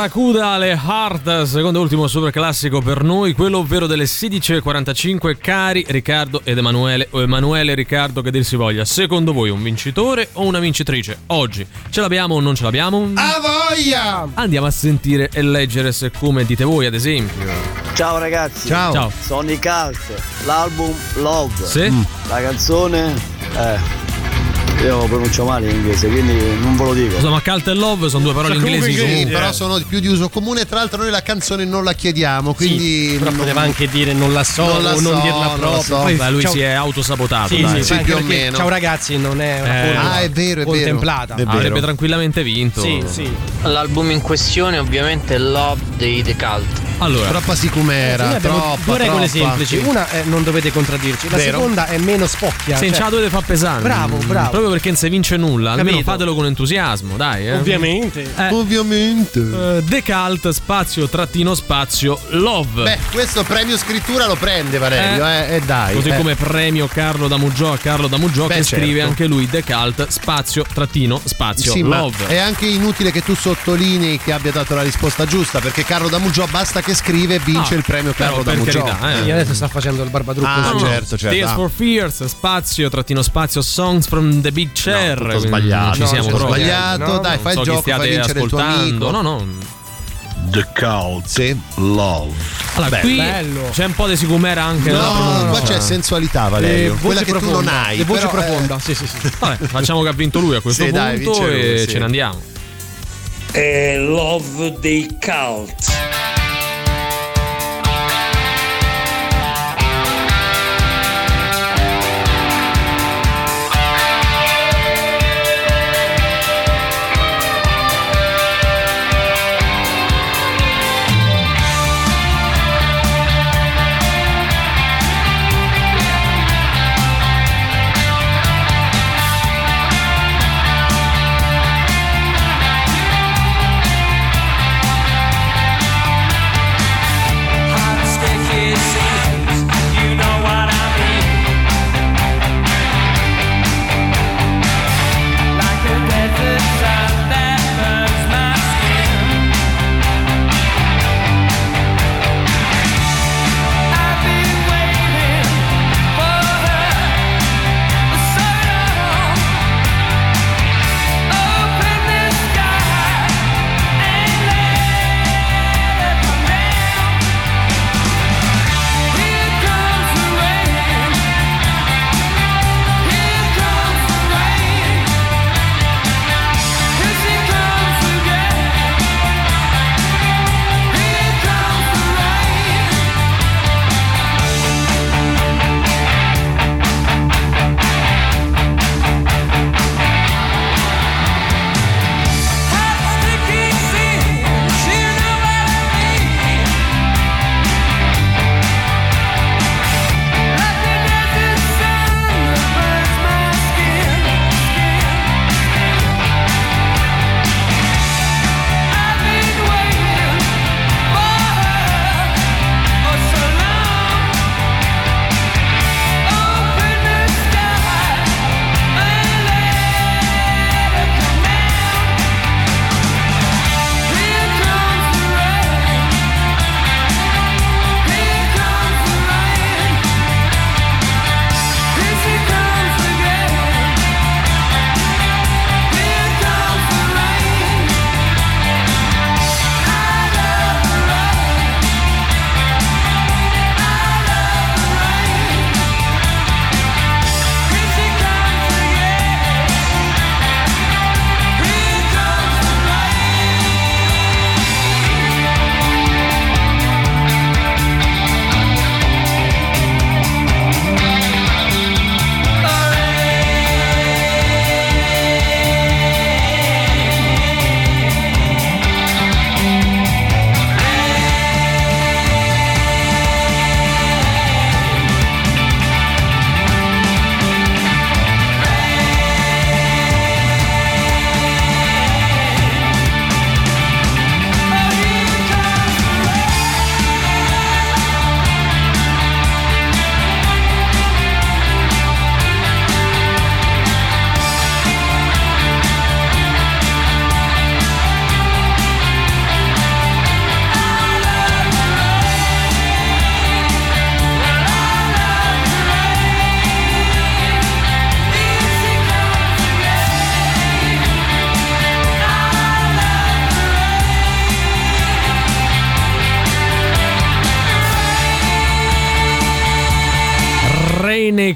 Barracuda le Heart, secondo e ultimo super classico per noi, quello ovvero delle 16.45. Cari Riccardo ed Emanuele, o Emanuele e Riccardo, che dir si voglia, secondo voi un vincitore o una vincitrice? Oggi ce l'abbiamo o non ce l'abbiamo? A voglia! Andiamo a sentire e leggere se come dite voi, ad esempio. Ciao ragazzi. Ciao. Ciao. Sonic Alt, l'album Love. Sì. La canzone eh io pronuncio male in inglese, quindi non ve lo dico. Insomma, cult e love sono due parole Comunque inglesi sì, comunque. però sono di più di uso comune. Tra l'altro, noi la canzone non la chiediamo. Quindi. però non- poteva anche dire non la so Non la o non so, dirla non la proprio. so. Poi, Beh, lui ciao- si è autosabotato. Sì, dai. sì, anche più o meno. Ciao ragazzi, non è una Eh, Ah, è vero, è vero. contemplata. È vero. Avrebbe tranquillamente vinto. Sì, sì. L'album in questione ovviamente è Love dei The Cult. Allora, Troppa Sì, sicumera, abbiamo troppa. due regole troppa. semplici. Una è non dovete contraddirci, la Vero. seconda è meno spocchia. se cioè- ce la dovete far pesante. Bravo, bravo. Proprio perché non si vince nulla. Almeno Capito. fatelo con entusiasmo, dai. Eh. Ovviamente. Eh, Ovviamente. eh, The Cult, spazio, trattino, spazio, love. Beh, questo premio scrittura lo prende Valerio, eh, eh, dai. Così eh. come premio Carlo da Muggio a Carlo da Muggio Beh, che certo. scrive anche lui The Cult, spazio, trattino, spazio, Sì, ma love. è anche inutile che tu sottolinei che abbia dato la risposta giusta, perché Carlo Damugio basta che scrive e vince Ah, il premio però, Carlo Damugio. carità, eh. Adesso sta facendo il barbadrucco. Ah, su- certo, certo. Tears ah. for Fears, spazio, trattino, spazio, songs from the big chair. tutto Quindi sbagliato. Ci No, siamo proprio. sbagliato, No, dai, fai il so chi gioco, fai vincere il tuo amico. No, no. The Cult. Sì, Love. Allora, Bello. qui Bello. c'è un po' di sicumera anche No, no, qua c'è sensualità, Eh, Valerio. voce quella che tu profonda, non hai. Le voce però, eh, profonda, sì, sì, sì. Vabbè, facciamo che ha vinto lui a questo Sì, punto dai, vince lui, e sì. ce ne andiamo. È Love dei Cult.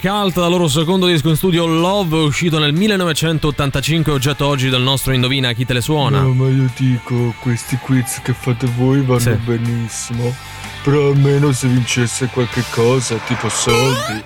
Rainy Cult dal loro secondo disco in studio Love uscito nel 1985 oggetto oggi del nostro Indovina chi te le suona. No, ma io dico, questi quiz che fate voi vanno Sì. benissimo. Però almeno se vincesse qualche cosa, tipo soldi.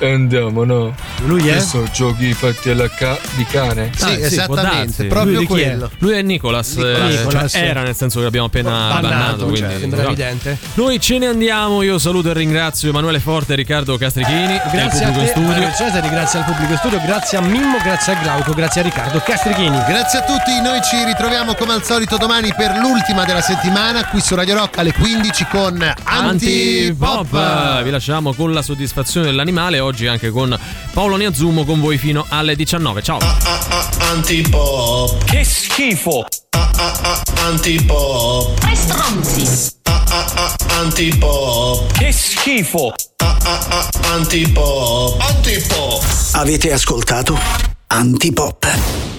Andiamo, no? Lui è? so, giochi fatti alla ca- di cane? Sì, Ah, può esattamente, proprio Lui quello. Lui è Nicolas, Nicolas. eh, Nicolas. cioè, era nel senso che abbiamo appena Bannato, bannato, cioè, quindi sembra no. evidente. Noi ce ne andiamo, io saluto e ringrazio Emanuele Forte e Riccardo Castrichini Grazie a pubblico te, in studio. Mario Cesari, grazie al pubblico studio, grazie a Mimmo, grazie a Glauco, grazie a Riccardo Castrichini. Grazie a tutti, noi ci ritroviamo come al solito domani per l'ultima della settimana qui su Radio Rock alle 15 con Antipop. Antipop. Vi lasciamo con la soddisfazione dell'animale, oggi anche con Paolo Niazzumo con voi fino alle 19. Ciao. Antipop. Che schifo! Antipop. Tre stronzi! Antipop. Che schifo! Antipop. Antipop. Avete ascoltato Antipop.